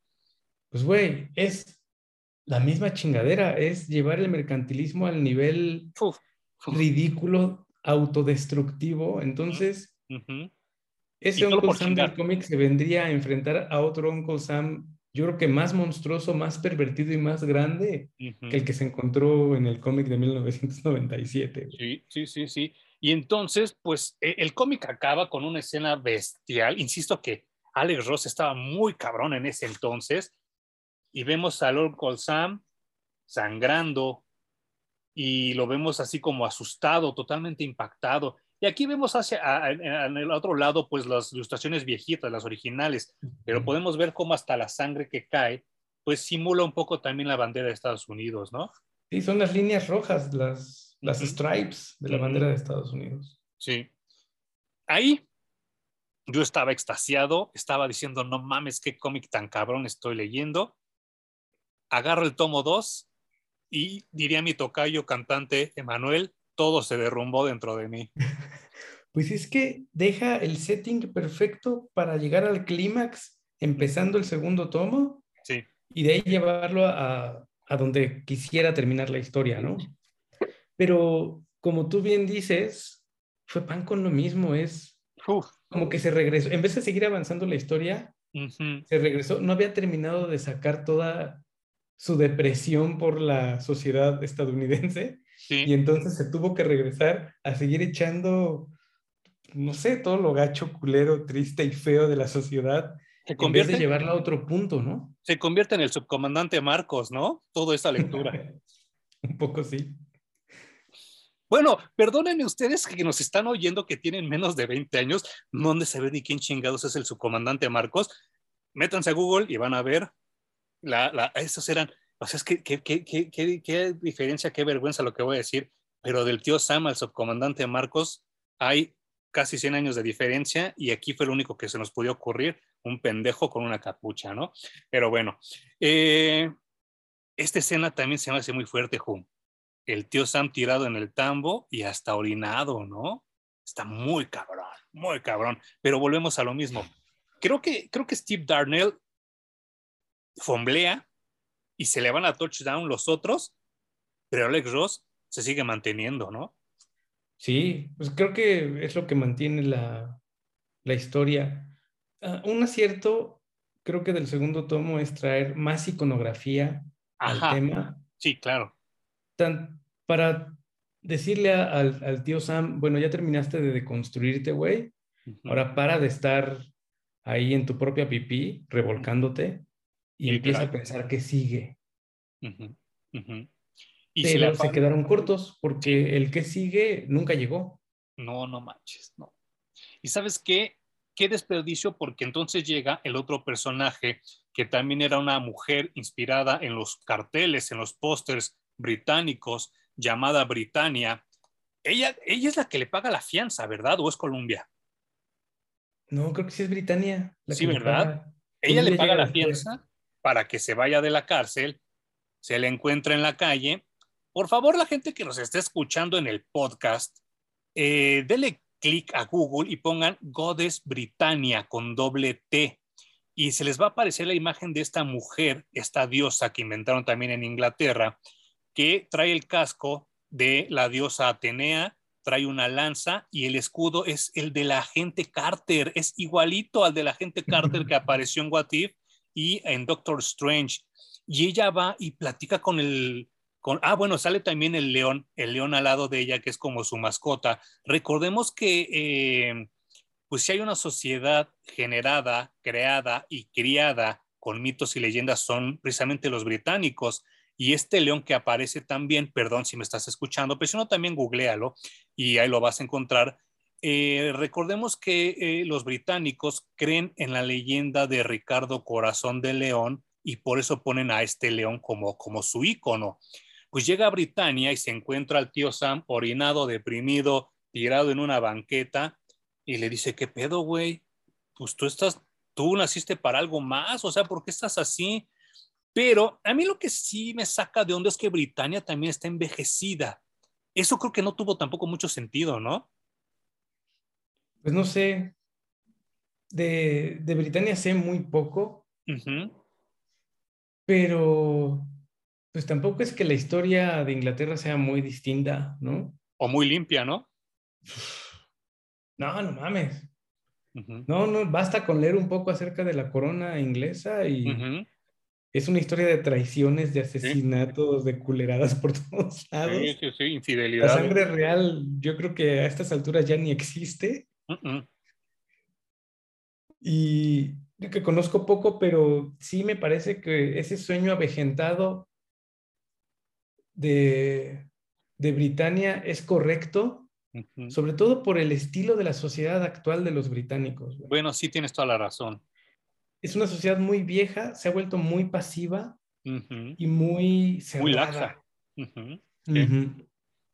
Pues, güey, es la misma chingadera, es llevar el mercantilismo al nivel ridículo, autodestructivo. Entonces, ese Uncle Sam del cómic se vendría a enfrentar a otro Uncle Sam, yo creo que más monstruoso, más pervertido y más grande que el que se encontró en el cómic de 1997. Sí, sí, sí, sí. Y entonces, pues e, el cómic acaba con una escena bestial. Insisto que Alex Ross estaba muy cabrón en ese entonces y vemos a Lord Sam sangrando y lo vemos así como asustado, totalmente impactado. Y aquí vemos hacia en el otro lado, pues las ilustraciones viejitas, las originales, pero podemos ver cómo hasta la sangre que cae, pues simula un poco también la bandera de Estados Unidos, ¿no? Sí, son las líneas rojas, las, las stripes de la bandera de Estados Unidos. Sí. Ahí yo estaba extasiado, estaba diciendo, no mames, qué cómic tan cabrón estoy leyendo agarro el tomo 2 y diría mi tocayo cantante Emanuel, todo se derrumbó dentro de mí. <laughs> Pues es que deja el setting perfecto para llegar al clímax empezando el segundo tomo. Sí. Y de ahí llevarlo a, a donde quisiera terminar la historia, ¿no? Pero como tú bien dices, fue pan con lo mismo, es como que se regresó, en vez de seguir avanzando la historia, se regresó, no había terminado de sacar toda su depresión por la sociedad estadounidense Y entonces se tuvo que regresar a seguir echando, no sé, todo lo gacho, culero, triste y feo de la sociedad. Se convierte, en vez de llevarla a otro punto, ¿no? Se convierte en el subcomandante Marcos, ¿no? Toda esa lectura. <laughs> Un poco sí. Bueno, perdónenme ustedes que nos están oyendo que tienen menos de 20 años, no han de saber ni quién chingados es el subcomandante Marcos. Métanse a Google y van a ver, la, la, eran, o sea, es que qué, qué, qué, qué diferencia, qué vergüenza lo que voy a decir, pero del tío Sam al subcomandante Marcos hay casi 100 años de diferencia y aquí fue lo único que se nos pudo ocurrir, un pendejo con una capucha, ¿no? Pero bueno, eh, esta escena también se me hace muy fuerte, Jum el tío Sam tirado en el tambo y hasta orinado, ¿no? Está muy cabrón, muy cabrón. Pero volvemos a lo mismo. Creo que, creo que Steve Darnell fomblea y se le van a touchdown los otros, pero Alex Ross se sigue manteniendo, ¿no? Sí, pues creo que es lo que mantiene la, la historia. Ah, un acierto, creo que del segundo tomo es traer más iconografía al tema. Sí, claro tan, para decirle al, tío Sam, bueno, ya terminaste de deconstruirte, güey, ahora para de estar ahí en tu propia pipí, revolcándote, y empieza a pensar que sigue. Y Pero se quedaron cortos porque el que sigue nunca llegó. No, no manches, no. ¿Y sabes qué? Qué desperdicio porque entonces llega el otro personaje que también era una mujer inspirada en los carteles, en los pósters británicos llamada Britannia. Ella, ella es la que le paga la fianza, ¿verdad? ¿O es Colombia? No, creo que sí es Britannia. sí, ¿verdad? Ella le paga la fianza para que se vaya de la cárcel, se le encuentra en la calle. Por favor, la gente que nos esté escuchando en el podcast, eh, dele clic a Google y pongan Goddess Britannia con doble T. Y se les va a aparecer la imagen de esta mujer, esta diosa que inventaron también en Inglaterra, que trae el casco de la diosa Atenea, trae una lanza y el escudo es el de la agente Carter, es igualito al de la agente Carter que <laughs> apareció en What If y en Doctor Strange. Y ella va y platica con el, con, ah, bueno, sale también el león, el león al lado de ella, que es como su mascota. Recordemos que, eh, pues si hay una sociedad generada, creada y criada con mitos y leyendas, son precisamente los británicos. Y este león que aparece también, perdón si me estás escuchando, pero si no, también googlealo y ahí lo vas a encontrar. Eh, recordemos que eh, los británicos creen en la leyenda de Ricardo Corazón de León y por eso ponen a este león como, como su ícono. Pues llega a Britania y se encuentra al tío Sam orinado, deprimido, tirado en una banqueta y le dice, ¿qué pedo, güey? Pues tú estás, tú naciste para algo más, o sea, ¿por qué estás así? Pero a mí lo que sí me saca de onda es que Britania también está envejecida. Eso creo que no tuvo tampoco mucho sentido, ¿no? Pues no sé. De, de Britania sé muy poco. Pero pues tampoco es que la historia de Inglaterra sea muy distinta, ¿no? O muy limpia, ¿no? No, no mames. No, no, basta con leer un poco acerca de la corona inglesa y, es una historia de traiciones, de asesinatos, de culeradas por <laughs> todos lados. Sí, sí, sí, infidelidad. La sangre real, yo creo que a estas alturas ya ni existe. Y yo que conozco poco, pero sí me parece que ese sueño avejentado de, de Britania es correcto, sobre todo por el estilo de la sociedad actual de los británicos. Bueno, sí tienes toda la razón es una sociedad muy vieja, se ha vuelto muy pasiva y muy cerrada. Muy laxa.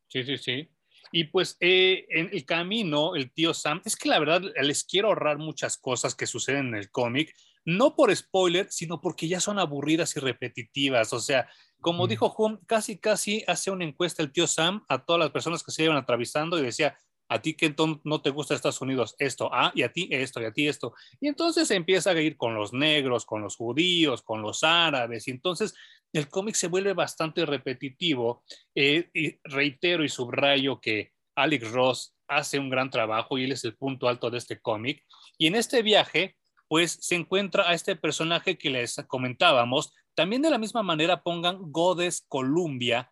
sí. sí, sí, Y pues eh, en el camino, el tío Sam, es que la verdad les quiero ahorrar muchas cosas que suceden en el cómic, no por spoiler, sino porque ya son aburridas y repetitivas. O sea, como dijo Hum, casi, casi hace una encuesta el tío Sam a todas las personas que se iban atravesando y decía, a ti que no te gusta Estados Unidos, esto, ah, y a ti esto, y a ti esto. Y entonces empieza a ir con los negros, con los judíos, con los árabes, y entonces el cómic se vuelve bastante repetitivo. Eh, y reitero y subrayo que Alex Ross hace un gran trabajo y él es el punto alto de este cómic. Y en este viaje, pues se encuentra a este personaje que les comentábamos. También de la misma manera pongan Godes Columbia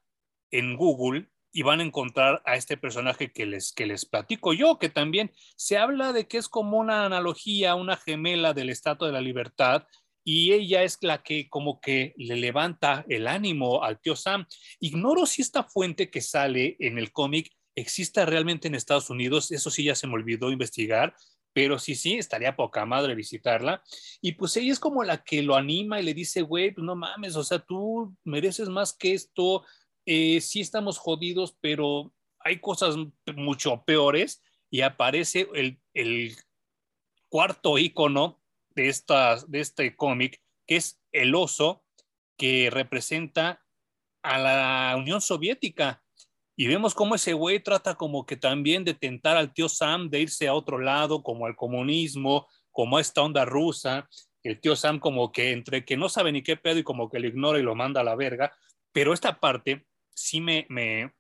en Google y van a encontrar a este personaje que les, que les platico yo, que también se habla de que es como una analogía, una gemela del Estatua de la Libertad, y ella es la que como que le levanta el ánimo al tío Sam. Ignoro si esta fuente que sale en el cómic exista realmente en Estados Unidos, eso sí ya se me olvidó investigar, pero sí, sí, estaría poca madre visitarla. Y pues ella es como la que lo anima y le dice, güey, pues no mames, o sea, tú mereces más que esto, eh, sí estamos jodidos, pero hay cosas mucho peores y aparece el, cuarto icono de, estas, de este cómic, que es el oso que representa a la Unión Soviética. Y vemos cómo ese güey trata como que también de tentar al tío Sam de irse a otro lado, como al comunismo, como a esta onda rusa. El tío Sam como que entre que no sabe ni qué pedo y como que lo ignora y lo manda a la verga. Pero esta parte sí me, me,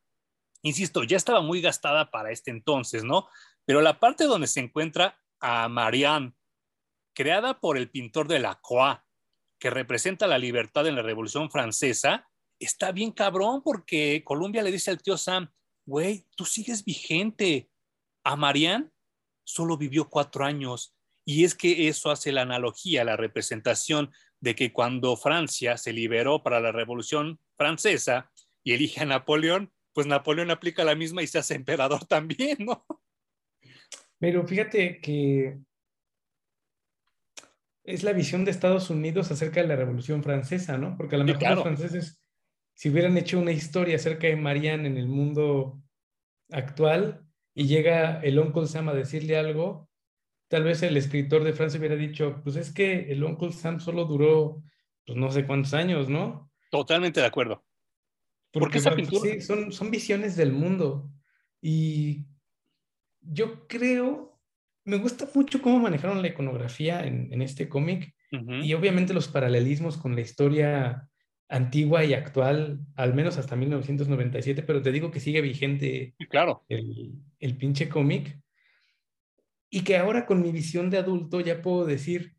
insisto, ya estaba muy gastada para este entonces, ¿no? Pero la parte donde se encuentra a Marianne, creada por el pintor de la Croix, que representa la libertad en la Revolución Francesa, está bien cabrón porque Colombia le dice al tío Sam, güey, tú sigues vigente. A Marianne solo vivió cuatro años. Y es que eso hace la analogía, la representación de que cuando Francia se liberó para la Revolución Francesa, y elige a Napoleón, pues Napoleón aplica la misma y se hace emperador <laughs> también, ¿no? Pero fíjate que es la visión de Estados Unidos acerca de la Revolución Francesa, ¿no? Porque a lo mejor los franceses, si hubieran hecho una historia acerca de Marianne en el mundo actual y llega el Uncle Sam a decirle algo, tal vez el escritor de Francia hubiera dicho, pues es que el Uncle Sam solo duró, pues no sé cuántos años, ¿no? Totalmente de acuerdo. Porque, esa pintura? Sí, son, son visiones del mundo. Y yo creo, me gusta mucho cómo manejaron la iconografía en, en este cómic y obviamente los paralelismos con la historia antigua y actual, al menos hasta 1997, pero te digo que sigue vigente claro. el, el pinche cómic. Y que ahora con mi visión de adulto ya puedo decir,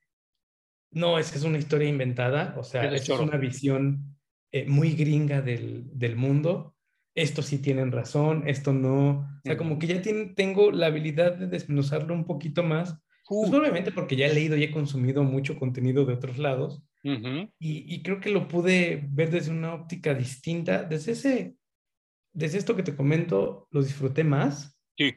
no, esa es una historia inventada, o sea, es una visión eh, muy gringa del, del, mundo. Esto sí tienen razón, esto no. O sea, como que ya tengo la habilidad de desmenuzarlo un poquito más. Pues obviamente porque ya he leído y he consumido mucho contenido de otros lados. y, y, creo que lo pude ver desde una óptica distinta. Desde ese, desde esto que te comento, lo disfruté más. Sí.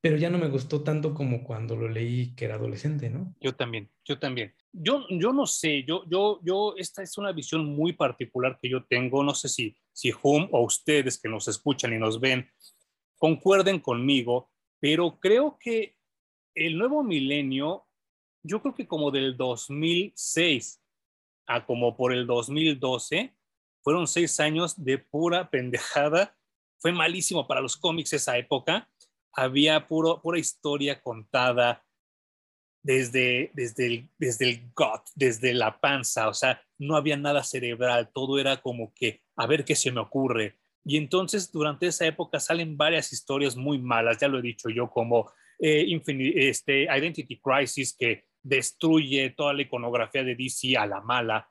Pero ya no me gustó tanto como cuando lo leí que era adolescente, ¿no? Yo también, yo también. Yo, yo no sé, yo, yo, yo, esta es una visión muy particular que yo tengo, no sé si, si Hum o ustedes que nos escuchan y nos ven concuerden conmigo, pero creo que el nuevo milenio, yo creo que como del 2006 a como por el 2012, fueron seis años de pura <laughs> pendejada, fue malísimo para los cómics esa época, había puro, pura historia contada, desde, desde, el, desde el gut, desde la panza, o sea, no había nada cerebral, todo era como que a ver qué se me ocurre. Y entonces durante esa época salen varias historias muy malas, ya lo he dicho yo, como eh, este, Identity Crisis, que destruye toda la iconografía de DC a la mala.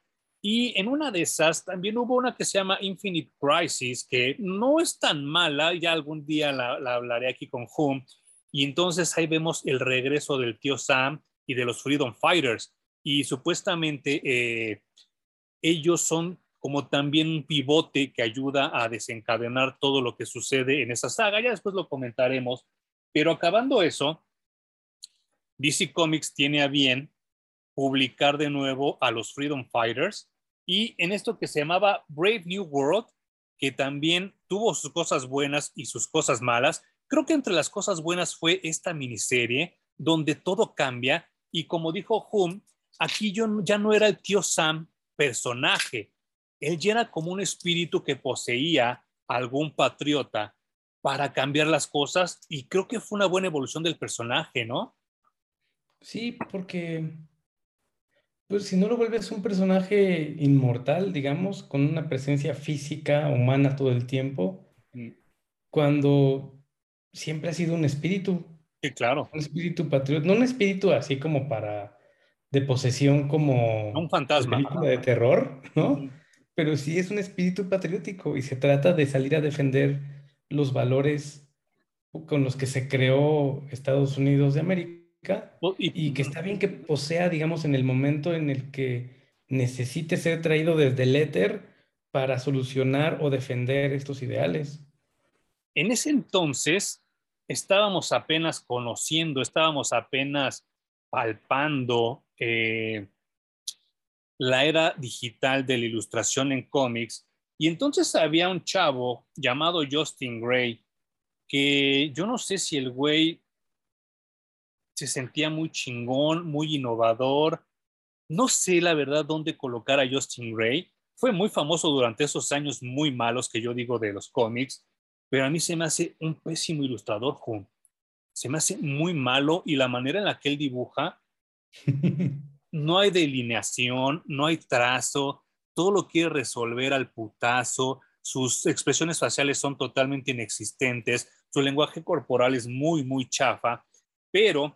Y en una de esas también hubo una que se llama Infinite Crisis, que no es tan mala, ya algún día la, la hablaré aquí con Hum, y entonces ahí vemos el regreso del tío Sam y de los Freedom Fighters. Y supuestamente eh, ellos son como también un pivote que ayuda a desencadenar todo lo que sucede en esa saga. Ya después lo comentaremos. Pero acabando eso, DC Comics tiene a bien publicar de nuevo a los Freedom Fighters y en esto que se llamaba Brave New World, que también tuvo sus cosas buenas y sus cosas malas, Creo que entre las cosas buenas fue esta miniserie donde todo cambia y como dijo Hum, aquí yo ya no era el tío Sam personaje, él ya era como un espíritu que poseía algún patriota para cambiar las cosas y creo que fue una buena evolución del personaje, ¿no? Sí, porque pues si no lo vuelves un personaje inmortal, digamos, con una presencia física humana todo el tiempo, mm. cuando siempre ha sido un espíritu. Sí, claro. Un espíritu patriota, no un espíritu así como para de posesión como un fantasma de terror, ¿no? Pero sí es un espíritu patriótico y se trata de salir a defender los valores con los que se creó Estados Unidos de América Oh, y que está bien que posea, digamos, en el momento en el que necesite ser traído desde el éter para solucionar o defender estos ideales. En ese entonces estábamos apenas conociendo, estábamos apenas palpando eh, la era digital de la ilustración en cómics. Y entonces había un chavo llamado Justin Gray, que yo no sé si el güey se sentía muy chingón, muy innovador. No sé la verdad dónde colocar a Justin Gray. Fue muy famoso durante esos años muy malos que yo digo de los cómics, pero a mí se me hace un pésimo ilustrador, Jun. Se me hace muy malo y la manera en la que él dibuja, <laughs> no hay delineación, no hay trazo, todo lo quiere resolver al putazo, sus expresiones faciales son totalmente inexistentes, su lenguaje corporal es muy, muy chafa, pero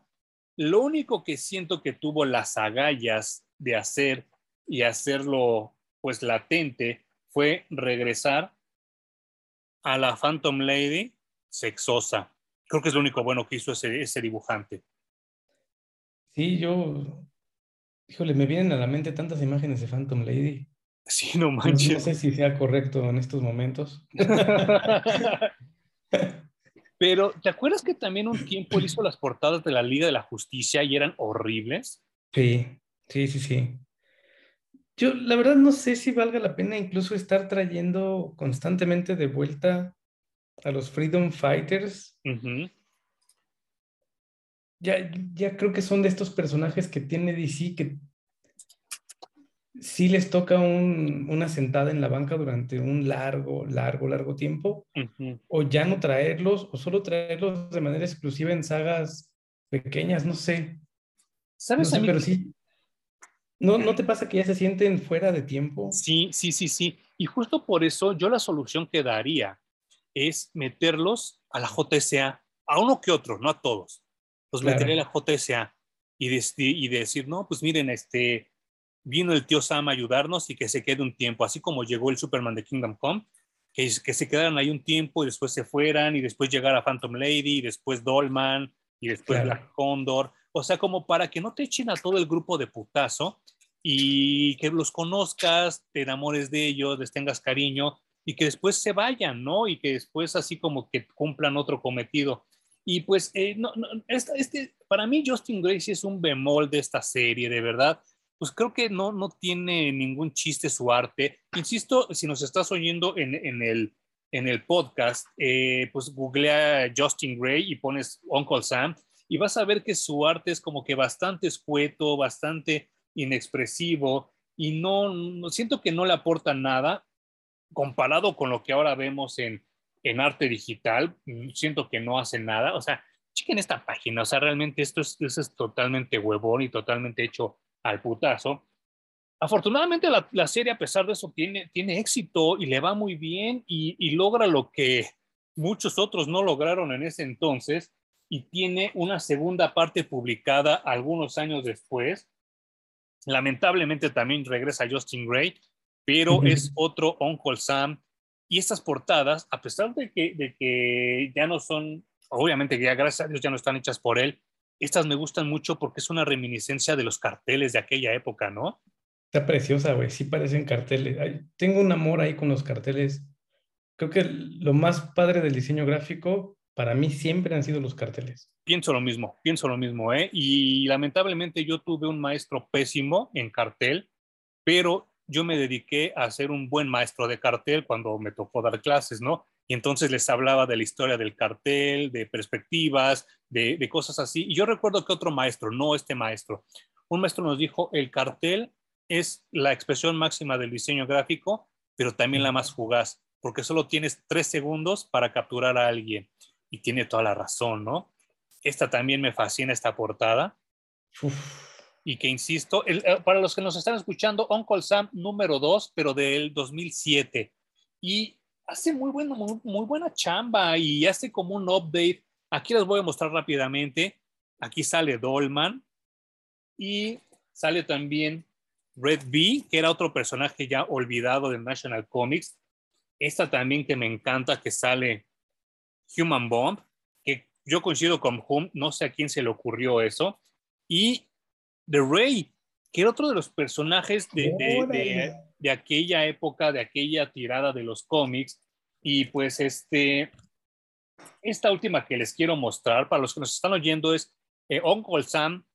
lo único que siento que tuvo las agallas de hacer y hacerlo pues latente fue regresar a la Phantom Lady sexosa. Creo que es lo único bueno que hizo ese, ese dibujante. Sí, yo, híjole, me vienen a la mente tantas imágenes de Phantom Lady. Sí, no No, no manches. sé si sea correcto en estos momentos. <laughs> Pero, ¿te acuerdas que también un tiempo él hizo las portadas de la Liga de la Justicia y eran horribles? Sí, sí, sí, sí. Yo la verdad no sé si valga la pena incluso estar trayendo constantemente de vuelta a los Freedom Fighters. Ya, ya creo que son de estos personajes que tiene DC que sí les toca un- una sentada en la banca durante un largo, largo, largo tiempo, o ya no traerlos, o solo traerlos de manera exclusiva en sagas pequeñas, no sé. No ¿Sabes a sé, mí pero sí. ¿No, ¿No te pasa que ya se sienten fuera de tiempo? Sí, sí, sí, sí. Y justo por eso yo la solución que daría es meterlos a la JSA, a uno que otro, no a todos. Los Claro. metería a la JSA y, des- y decir, no, pues miren, este, vino el tío Sam a ayudarnos y que se quede un tiempo, así como llegó el Superman de Kingdom Come, que, que se quedaran ahí un tiempo y después se fueran y después llegara Phantom Lady y después Dolman y después Claro. Black Condor. O sea, como para que no te echen a todo el grupo de putazo y que los conozcas, te enamores de ellos, les tengas cariño y que después se vayan, ¿no? Y que después así como que cumplan otro cometido. Y pues, eh, no, este, para mí Justin Gracie es un bemol de esta serie, de verdad. Pues creo que no, no tiene ningún chiste su arte. Insisto, si nos estás oyendo en, en el, en el podcast, eh, pues googlea Justin Gray y pones Uncle Sam y vas a ver que su arte es como que bastante escueto, bastante inexpresivo y no, no siento que no le aporta nada comparado con lo que ahora vemos en, en arte digital, siento que no hace nada. O sea, chequen esta página, o sea, realmente esto es, esto es totalmente huevón y totalmente hecho al putazo. Afortunadamente la, la serie, a pesar de eso, tiene, tiene éxito y le va muy bien y, y logra lo que muchos otros no lograron en ese entonces y tiene una segunda parte publicada algunos años después. Lamentablemente también regresa Justin Gray, pero es otro Uncle Sam. Y estas portadas, a pesar de que, de que ya no son, obviamente que ya gracias a Dios ya no están hechas por él, estas me gustan mucho porque es una reminiscencia de los carteles de aquella época, ¿no? Está preciosa, güey. Sí parecen carteles. Ay, tengo un amor ahí con los carteles. Creo que lo más padre del diseño gráfico para mí siempre han sido los carteles. Pienso lo mismo, pienso lo mismo, ¿eh? Y lamentablemente yo tuve un maestro pésimo en cartel, pero yo me dediqué a ser un buen maestro de cartel cuando me tocó dar clases, ¿no? Y entonces les hablaba de la historia del cartel, de perspectivas, de, de cosas así. Y yo recuerdo que otro maestro, no este maestro, un maestro nos dijo, el cartel es la expresión máxima del diseño gráfico, pero también la más fugaz, porque solo tienes tres segundos para capturar a alguien. Y tiene toda la razón, ¿no? Esta también me fascina, esta portada. Uf. Y que insisto, el, eh, para los que nos están escuchando, Uncle Sam número 2, pero del 2007. Y hace muy buena, muy, muy buena chamba y hace como un update. Aquí les voy a mostrar rápidamente. Aquí sale Dolman y sale también Red B, que era otro personaje ya olvidado de National Comics. Esta también que me encanta, que sale Human Bomb, que yo coincido con Hum, no sé a quién se le ocurrió eso, y The Ray, que era otro de los personajes de, de, de, aquella época, de aquella tirada de los cómics, y pues este, esta última que les quiero mostrar, para los que nos están oyendo, es eh, Uncle Sam,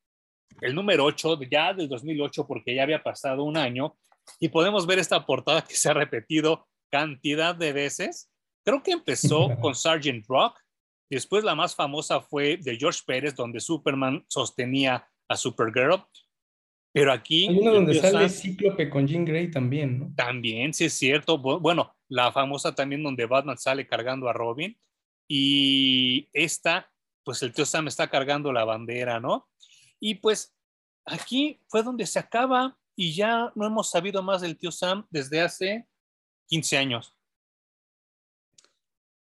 el número 8, ya del 2008, porque ya había pasado un año, y podemos ver esta portada que se ha repetido cantidad de veces. Creo que empezó <laughs> con Sergeant Rock, después la más famosa fue de George Pérez, donde Superman sostenía a Supergirl, pero aquí... Hay una donde sale Cíclope con Jean Grey también, ¿no? También, sí es cierto. Bueno, la famosa también donde Batman sale cargando a Robin. Y esta, pues el tío Sam está cargando la bandera, ¿no? Y pues aquí fue donde se acaba y ya no hemos sabido más del tío Sam desde hace 15 años.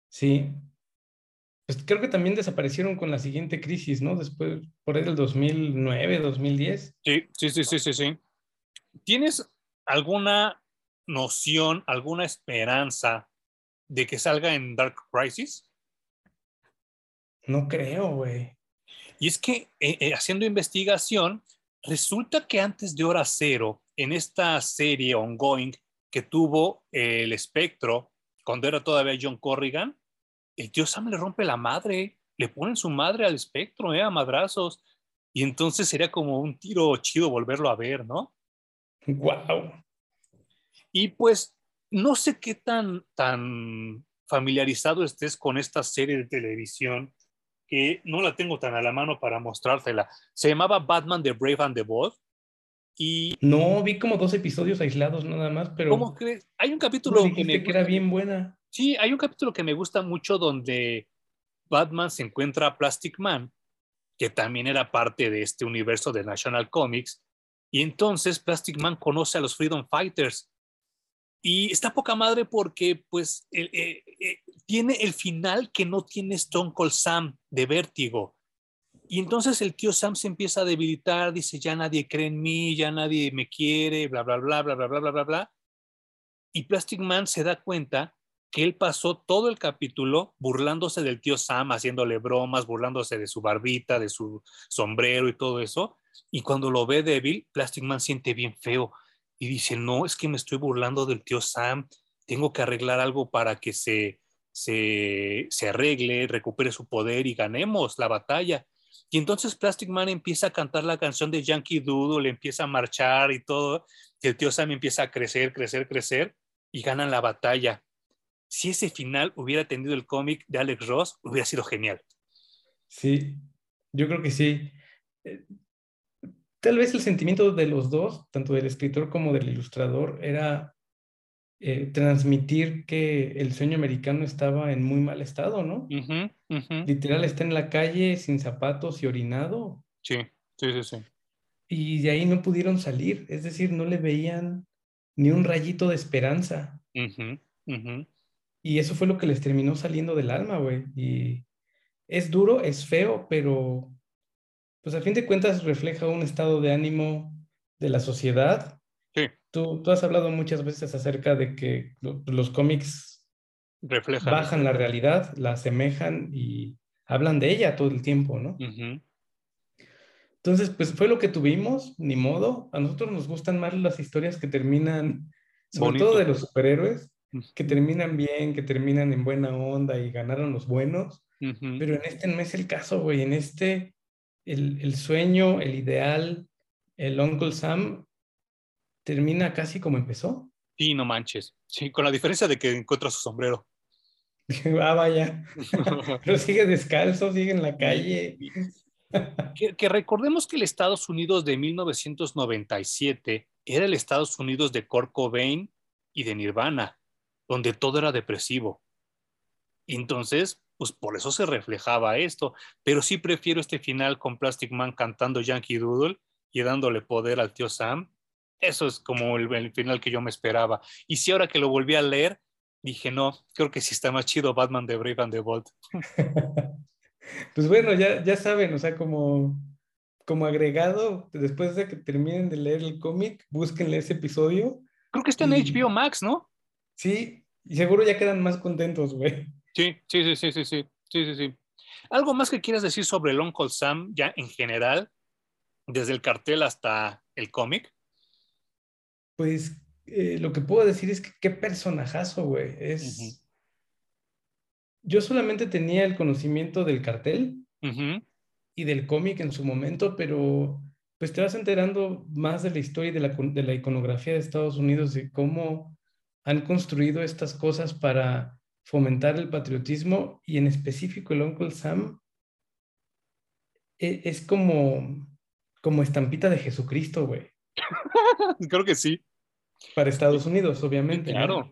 Sí. Pues creo que también desaparecieron con la siguiente crisis, ¿no? Después, por ahí del 2009, 2010. Sí, sí, sí, sí, sí, sí. ¿Tienes alguna noción, alguna esperanza de que salga en Dark Crisis? No creo, güey. Y es que eh, eh, haciendo investigación, resulta que antes de Hora Cero, en esta serie ongoing que tuvo el espectro, cuando era todavía John Corrigan, el tío Sam le rompe la madre, le ponen su madre al espectro, ¿eh? a madrazos. Y entonces sería como un tiro chido volverlo a ver, ¿no? Wow. Y pues no sé qué tan, tan familiarizado estés con esta serie de televisión que no la tengo tan a la mano para mostrártela. Se llamaba Batman The Brave and the Bold. Y no, vi como dos episodios aislados nada más, pero... ¿Cómo crees? Hay un capítulo que, me que era bien buena. Sí, hay un capítulo que me gusta mucho donde Batman se encuentra a Plastic Man, que también era parte de este universo de National Comics, y entonces Plastic Man conoce a los Freedom Fighters. Y está poca madre porque pues eh, eh, tiene el final que no tiene Stone Cold Sam de vértigo. Y entonces el tío Sam se empieza a debilitar, dice, ya nadie cree en mí, ya nadie me quiere, bla, bla, bla, bla, bla, bla, bla, bla, bla. Y Plastic Man se da cuenta que él pasó todo el capítulo burlándose del tío Sam, haciéndole bromas, burlándose de su barbita, de su sombrero y todo eso. Y cuando lo ve débil, Plastic Man siente bien feo y dice, no, es que me estoy burlando del tío Sam, tengo que arreglar algo para que se, se, se arregle, recupere su poder y ganemos la batalla. Y entonces Plastic Man empieza a cantar la canción de Yankee Doodle, empieza a marchar y todo. Y el tío Sam empieza a crecer, crecer, crecer y ganan la batalla. Si ese final hubiera tenido el cómic de Alex Ross, hubiera sido genial. Sí, yo creo que sí. Tal vez el sentimiento de los dos, tanto del escritor como del ilustrador, era eh, transmitir que el sueño americano estaba en muy mal estado, ¿no? Literal, está en la calle sin zapatos y orinado. Sí, sí, sí, sí. Y de ahí no pudieron salir, es decir, no le veían ni un rayito de esperanza. Y eso fue lo que les terminó saliendo del alma, güey. Y es duro, es feo, pero pues a fin de cuentas refleja un estado de ánimo de la sociedad Tú, has hablado muchas veces acerca de que los cómics Reflejan. bajan la realidad, la asemejan y hablan de ella todo el tiempo, ¿no? Entonces, pues fue lo que tuvimos, ni modo. A nosotros nos gustan más las historias que terminan, sobre todo de los superhéroes, que terminan bien, que terminan en buena onda y ganaron los buenos. Pero en este no es el caso, güey. En este, el, el sueño, el ideal, el Uncle Sam termina casi como empezó. Sí, no manches. Sí, con la diferencia de que encuentra su sombrero. <laughs> ah, vaya. <laughs> Pero sigue descalzo, sigue en la calle. que, recordemos que el Estados Unidos de 1997 era el Estados Unidos de Kurt Cobain y de Nirvana, donde todo era depresivo. Entonces, pues por eso se reflejaba esto. Pero sí prefiero este final con Plastic Man cantando Yankee Doodle y dándole poder al tío Sam eso es como el, final que yo me esperaba. Y si ahora que lo volví a leer, dije, no, creo que sí está más chido Batman de Brave and the Bold. <laughs> pues bueno, ya, ya saben, o sea, como, como agregado, después de que terminen de leer el cómic, búsquenle ese episodio. Creo que está en HBO Max, ¿no? Sí, y seguro ya quedan más contentos, güey. Sí, sí, sí, sí, sí, sí. Sí. ¿Algo más que quieras decir sobre el Uncle Sam ya en general, desde el cartel hasta el cómic? Pues eh, lo que puedo decir es que qué personajazo, güey. Es. Yo solamente tenía el conocimiento del cartel y del cómic en su momento, pero pues te vas enterando más de la historia y de la, de la iconografía de Estados Unidos, y cómo han construido estas cosas para fomentar el patriotismo y en específico el Uncle Sam e, es, como, como estampita de Jesucristo, güey. <laughs> Creo que sí. Para Estados Unidos, obviamente. claro.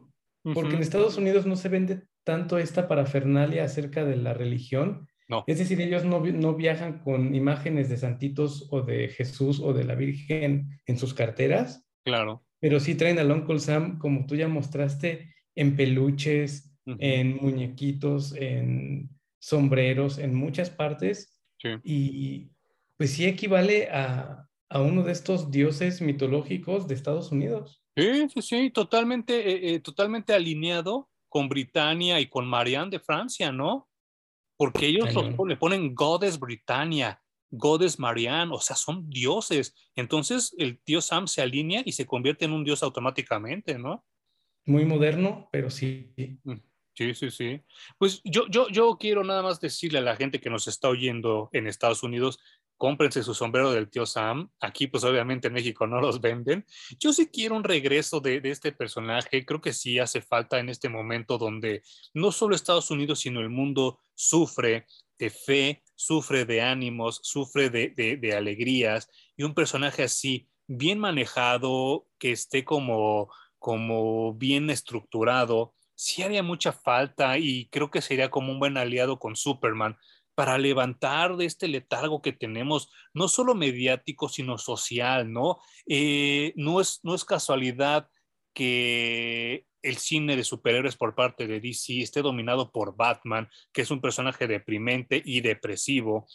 Porque en Estados Unidos no se vende tanto esta parafernalia acerca de la religión. No. Es decir, ellos no, no viajan con imágenes de santitos o de Jesús o de la Virgen en sus carteras. Claro. Pero sí traen al Uncle Sam, como tú ya mostraste, en peluches, en muñequitos, en sombreros, en muchas partes. Y pues sí equivale a, uno de estos dioses mitológicos de Estados Unidos. Sí, sí, sí, totalmente, eh, eh, totalmente alineado con Britania y con Marianne de Francia, ¿no? Porque ellos le ponen Goddess Britannia, Goddess Marianne, o sea, son dioses. Entonces el tío Sam se alinea y se convierte en un dios automáticamente, ¿no? Muy moderno, pero sí. Mm. Sí, sí, sí. Pues yo, yo, yo quiero nada más decirle a la gente que nos está oyendo en Estados Unidos, cómprense su sombrero del tío Sam. Aquí, pues obviamente en México no los venden. Yo sí quiero un regreso de, de, este personaje. Creo que sí hace falta en este momento donde no solo Estados Unidos, sino el mundo sufre de fe, sufre de ánimos, sufre de, de, de alegrías. Y un personaje así, bien manejado, que esté como, como bien estructurado sí haría mucha falta y creo que sería como un buen aliado con Superman para levantar de este letargo que tenemos, no solo mediático, sino social, ¿no? Eh, no, es, no es casualidad que el cine de superhéroes por parte de DC esté dominado por Batman, que es un personaje deprimente y depresivo,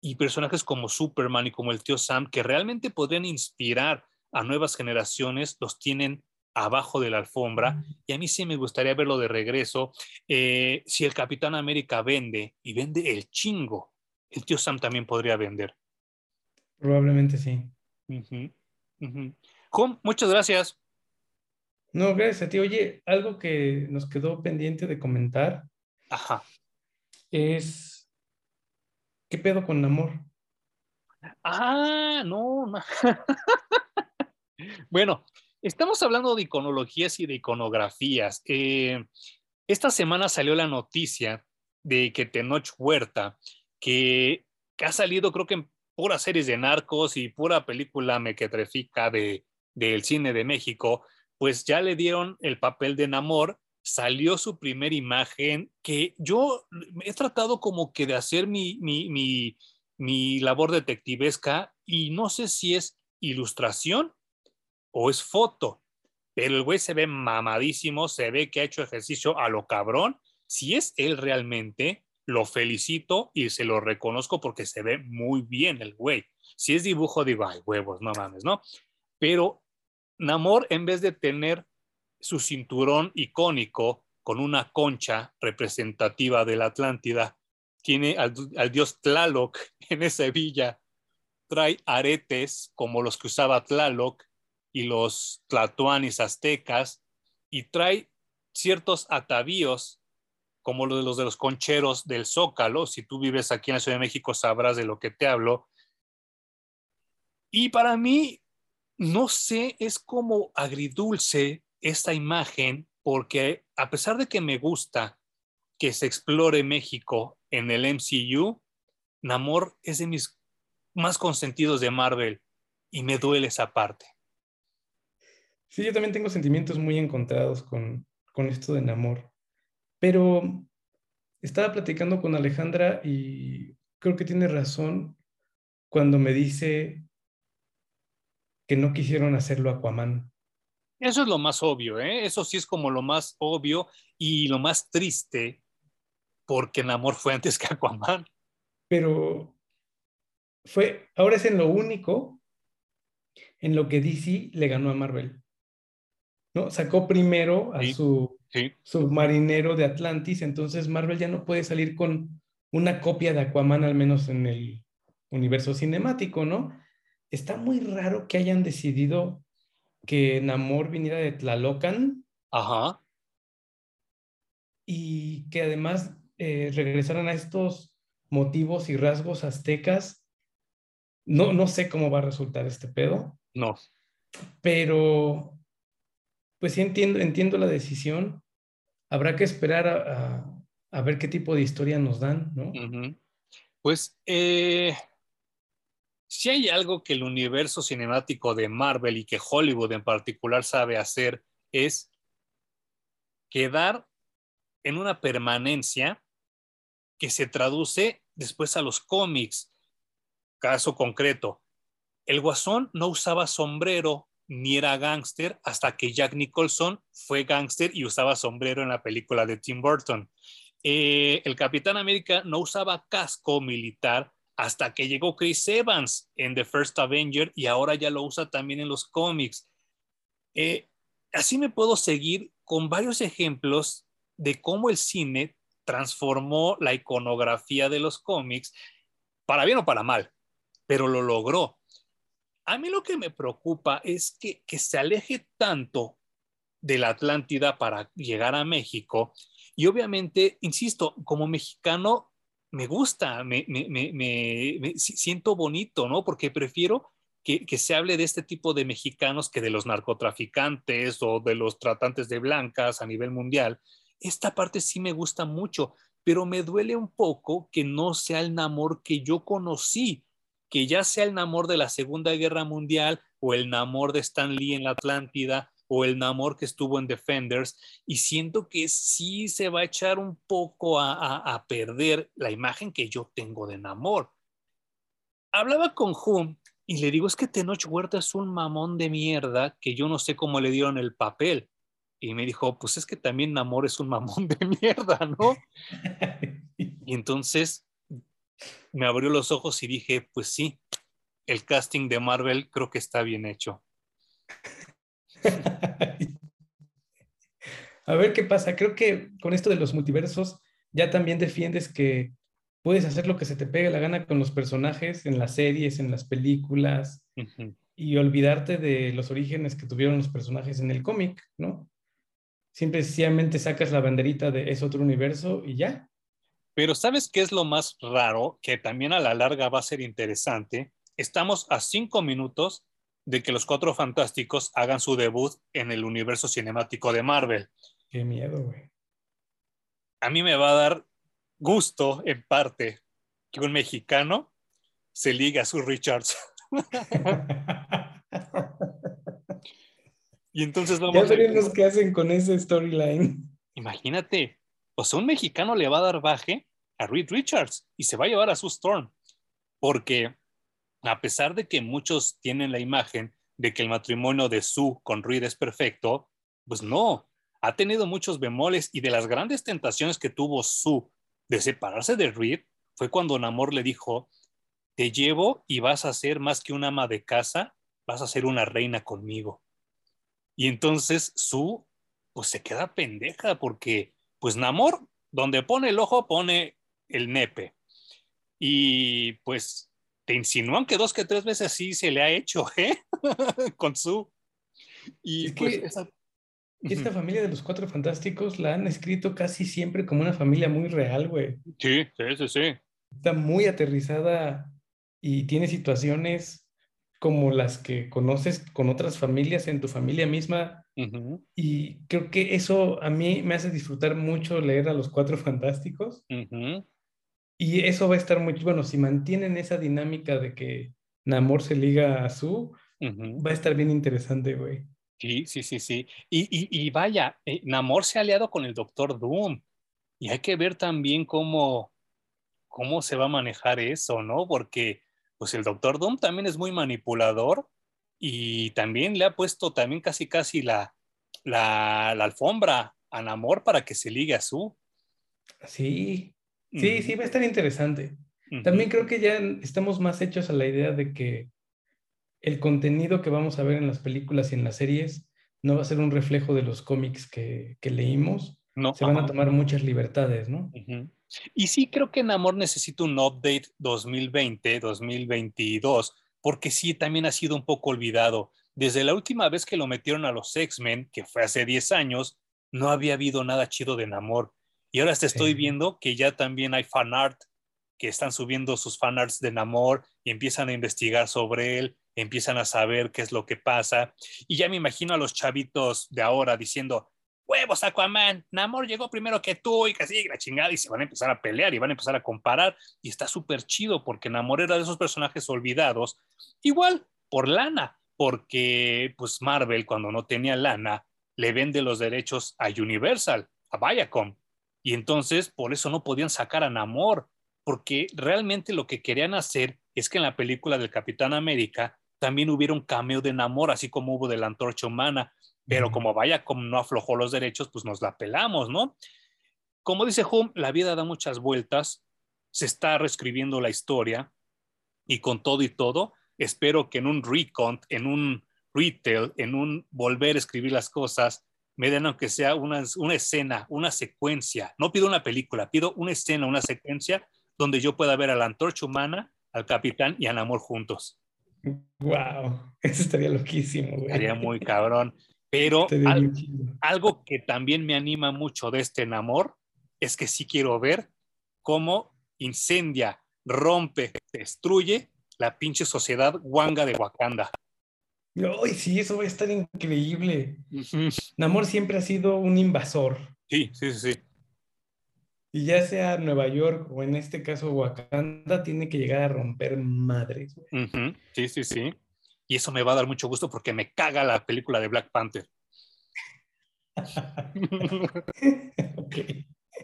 y personajes como Superman y como el tío Sam, que realmente podrían inspirar a nuevas generaciones, los tienen abajo de la alfombra y a mí sí me gustaría verlo de regreso. Eh, si el Capitán América vende y vende el chingo, el tío Sam también podría vender. Probablemente sí. muchas gracias. No, gracias a ti. Oye, algo que nos quedó pendiente de comentar Ajá. es ¿qué pedo con amor? Ah, no, no. <laughs> bueno, Estamos hablando de iconologías y de iconografías. Eh, esta semana salió la noticia de que Tenoch Huerta, que, ha salido creo que en puras series de narcos y pura película mequetrefica de, del cine de México, pues ya le dieron el papel de Namor, salió su primera imagen que yo he tratado como que de hacer mi, mi, mi, mi labor detectivesca y no sé si es ilustración o es foto, pero el güey se ve mamadísimo, se ve que ha hecho ejercicio a lo cabrón. Si es él realmente, lo felicito y se lo reconozco porque se ve muy bien el güey. Si es dibujo, digo, ay, huevos, no mames, ¿no? Pero Namor, en vez de tener su cinturón icónico con una concha representativa de la Atlántida, tiene al, al dios Tlaloc en esa villa, trae aretes como los que usaba Tlaloc y los tlatoanis aztecas y trae ciertos atavíos como los de los de los concheros del Zócalo. Si tú vives aquí en la Ciudad de México sabrás de lo que te hablo. Y para mí, no sé, es como agridulce esta imagen porque a pesar de que me gusta que se explore México en el MCU, Namor es de mis más consentidos de Marvel y me duele esa parte. Sí, yo también tengo sentimientos muy encontrados con, esto de Namor. Pero estaba platicando con Alejandra y creo que tiene razón cuando me dice que no quisieron hacerlo Aquaman. Eso es lo más obvio, ¿eh? Eso sí es como lo más obvio y lo más triste, porque Namor fue antes que Aquaman. Pero fue, ahora es en lo único en lo que DC le ganó a Marvel. ¿No? Sacó primero a su submarinero de Atlantis, entonces Marvel ya no puede salir con una copia de Aquaman, al menos en el universo cinemático, ¿no? Está muy raro que hayan decidido que Namor viniera de Tlalocan. Ajá. Y que además eh, regresaran a estos motivos y rasgos aztecas. No, no sé cómo va a resultar este pedo. No. Pero, pues sí entiendo, entiendo la decisión. Habrá que esperar a, ver qué tipo de historia nos dan, ¿no? Pues eh, si hay algo que el universo cinemático de Marvel y que Hollywood en particular sabe hacer es quedar en una permanencia que se traduce después a los cómics. Caso concreto, el guasón no usaba sombrero ni era gángster hasta que Jack Nicholson fue gángster y usaba sombrero en la película de Tim Burton. Eh, el Capitán América no usaba casco militar hasta que llegó Chris Evans en The First Avenger y ahora ya lo usa también en los cómics. Eh, así me puedo seguir con varios ejemplos de cómo el cine transformó la iconografía de los cómics, para bien o para mal, pero lo logró. A mí lo que me preocupa es que, se aleje tanto de la Atlántida para llegar a México. Y obviamente, insisto, como mexicano, me gusta, me, siento bonito, ¿no? Porque prefiero que, que, se hable de este tipo de mexicanos que de los narcotraficantes o de los tratantes de blancas a nivel mundial, esta parte sí me gusta mucho, pero me duele un poco que no sea el Namor que yo conocí, que ya sea el Namor de la Segunda Guerra Mundial o el Namor de Stan Lee en la Atlántida o el Namor que estuvo en Defenders y siento que sí se va a echar un poco a, perder la imagen que yo tengo de Namor. Hablaba con Hum y le digo, es que Tenoch Huerta es un mamón de mierda que yo no sé cómo le dieron el papel y me dijo, pues es que también Namor es un mamón de mierda, ¿no? <laughs> y entonces me abrió los ojos y dije, pues sí, el casting de Marvel creo que está bien hecho. <laughs> A ver qué pasa. Creo que con esto de los multiversos ya también defiendes que puedes hacer lo que se te pegue la gana con los personajes en las series, en las películas y olvidarte de los orígenes que tuvieron los personajes en el cómic, ¿no? simplemente sacas la banderita de es otro universo y ya. Pero ¿sabes qué es lo más raro? Que también a la larga va a ser interesante. Estamos a cinco minutos de que los Cuatro Fantásticos hagan su debut en el universo cinemático de Marvel. Qué miedo, güey. A mí me va a dar gusto, en parte, que un mexicano se ligue a su Richards. <laughs> Y entonces vamos ya veremos qué hacen con ese storyline. Imagínate, o un mexicano le va a dar baje a Reed Richards y se va a llevar a su Storm, porque a pesar de que muchos tienen la imagen de que el matrimonio de Sue con Reed es perfecto, pues no, ha tenido muchos bemoles y de las grandes tentaciones que tuvo Sue de separarse de Reed fue cuando Namor le dijo, te llevo y vas a ser más que una ama de casa, vas a ser una reina conmigo. Y entonces su, pues se queda pendeja porque, pues Namor, donde pone el ojo, pone el nepe. Y pues te insinúan que dos que tres veces sí se le ha hecho, <laughs> ¿eh? Con su. Y pues esta familia de los cuatro fantásticos la han escrito casi siempre como una familia muy real, güey. Sí, sí, sí, sí. Está muy aterrizada y tiene situaciones como las que conoces con otras familias en tu familia misma. Y creo que eso a mí me hace disfrutar mucho leer a los cuatro <laughs> fantásticos. Y eso va a estar muy bueno. Si mantienen esa dinámica de que Namor se liga a su, va a estar bien interesante, güey. Sí, sí, sí, sí. Y, y, vaya, eh, Namor se ha aliado con el Doctor Doom. Y hay que ver también cómo, cómo se va a manejar eso, ¿no? Porque pues el Doctor Doom también es muy manipulador y también le ha puesto también casi casi la, la, alfombra a Namor para que se ligue a su. Sí, sí, sí, va a estar interesante. También creo que ya estamos más hechos a la idea de que el contenido que vamos a ver en las películas y en las series no va a ser un reflejo de los cómics que, que leímos. No, Se van a tomar muchas libertades, ¿no? Y sí creo que Namor necesita un update 2020, 2022, porque sí también ha sido un poco olvidado. Desde la última vez que lo metieron a los X-Men, que fue hace 10 años, no había habido nada chido de Namor. Y ahora te estoy Sí. viendo que ya también hay fan art, que están subiendo sus fan arts de Namor y empiezan a investigar sobre él, empiezan a saber qué es lo que pasa. Y ya me imagino a los chavitos de ahora diciendo, huevos Aquaman, Namor llegó primero que tú y casi la chingada y se van a empezar a pelear y van a empezar a comparar y está súper chido porque Namor era de esos personajes olvidados, igual por lana, porque pues Marvel cuando no tenía lana le vende los derechos a Universal, a Viacom y entonces por eso no podían sacar a Namor porque realmente lo que querían hacer es que en la película del Capitán América también hubiera un cameo de Namor, así como hubo de la Antorcha Humana, pero como vaya, como no aflojó los derechos, pues nos la pelamos, ¿no? Como dice Hum, la vida da muchas vueltas, se está reescribiendo la historia y con todo y todo, espero que en un recont, en un retail, en un volver a escribir las cosas, me den aunque sea una, una escena, una secuencia. No pido una película, pido una escena, una secuencia donde yo pueda ver a la antorcha humana, al capitán y a Namor juntos. Wow, eso estaría loquísimo, güey. Estaría muy cabrón. Pero algo que también me anima mucho de este Namor es que sí quiero ver cómo incendia, rompe, destruye la pinche sociedad Wanga de Wakanda. Ay, sí, eso va a estar increíble. Namor siempre ha sido un invasor. Sí, sí, sí. Y ya sea Nueva York o en este caso Wakanda, tiene que llegar a romper madres. Sí, sí, sí. Y eso me va a dar mucho gusto porque me caga la película de Black Panther. Ok.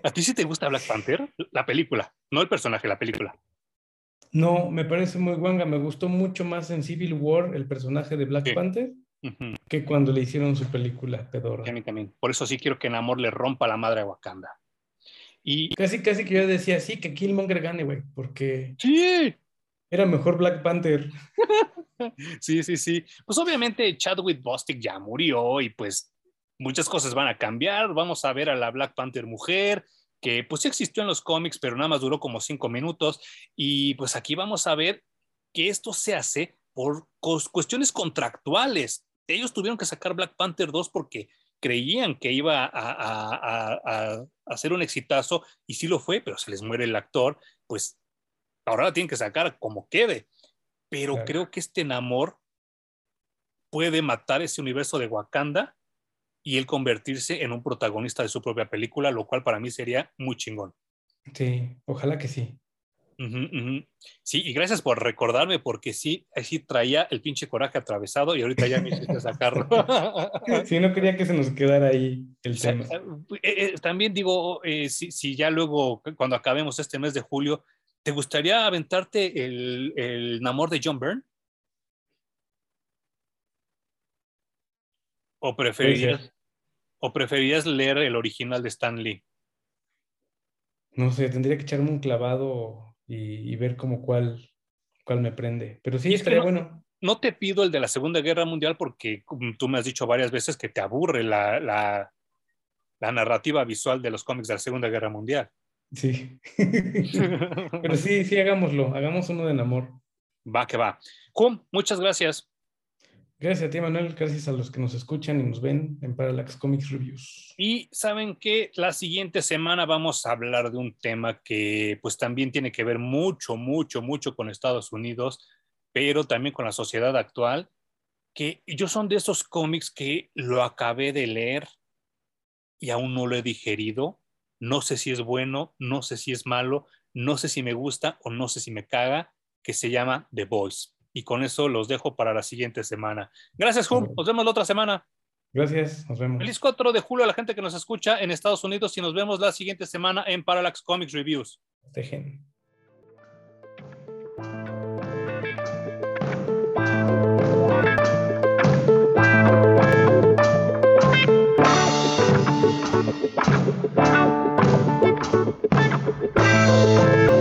¿A ti sí te gusta Black Panther? La película, no el personaje, la película. No, me parece muy guanga. Me gustó mucho más en Civil War el personaje de Black Sí. Panther que cuando le hicieron su película pedorra. A mí también. Por eso sí quiero que Namor le rompa la madre a Wakanda. Y Casi, casi que yo decía, sí, que Killmonger gane, güey, porque sí, era mejor Black Panther. <laughs> Sí, sí, sí. Pues obviamente Chadwick Bostick ya murió y pues muchas cosas van a cambiar. Vamos a ver a la Black Panther mujer, que pues sí existió en los cómics, pero nada más duró como cinco minutos. Y pues aquí vamos a ver que esto se hace por cuestiones contractuales. Ellos tuvieron que sacar Black Panther 2 porque creían que iba a, a- ser un exitazo y sí lo fue, pero se les muere el actor, pues ahora la tienen que sacar como quede pero Claro. creo que este Namor puede matar ese universo de Wakanda y él convertirse en un protagonista de su propia película, lo cual para mí sería muy chingón. Sí, ojalá que sí. Ujú, ujú. Sí, y gracias por recordarme, porque sí, así traía el pinche coraje atravesado y ahorita ya me hiciste <laughs> sacarlo. Sí, no quería que se nos quedara ahí el tema. eh, eh, también digo, eh, si, si ya luego, cuando acabemos este mes de julio, ¿te gustaría aventarte el, el Namor de John Byrne? ¿O preferirías. ¿O preferirías leer el original de Stan Lee? No sé, tendría que echarme un clavado y, y ver como cuál, cuál me prende. Pero sí, estaría no- bueno. No te pido el de la Segunda Guerra Mundial porque tú me has dicho varias veces que te aburre la, la, la narrativa visual de los cómics de la Segunda Guerra Mundial. Sí. <laughs> Pero <laughs> sí, sí, hagámoslo. Hagamos uno de Namor. va que va. Cum, muchas gracias. Gracias a ti, Manuel. Gracias a los que nos escuchan y nos ven en Parallax Comics Reviews. Y saben que la siguiente semana vamos a hablar de un tema que pues también tiene que ver mucho, mucho, mucho con Estados Unidos, pero también con la sociedad actual, que yo son de esos cómics que lo acabé de leer y aún no lo he digerido. No sé si es bueno, no sé si es malo, no sé si me gusta o no sé si me caga, que se llama The Voice. Y con eso los dejo para la siguiente semana. Gracias, Hum. Nos vemos la otra semana. Gracias, nos vemos. Feliz 4 de julio a la gente que nos escucha en Estados Unidos y nos vemos la siguiente semana en Parallax Comics Reviews. Dejen. Então...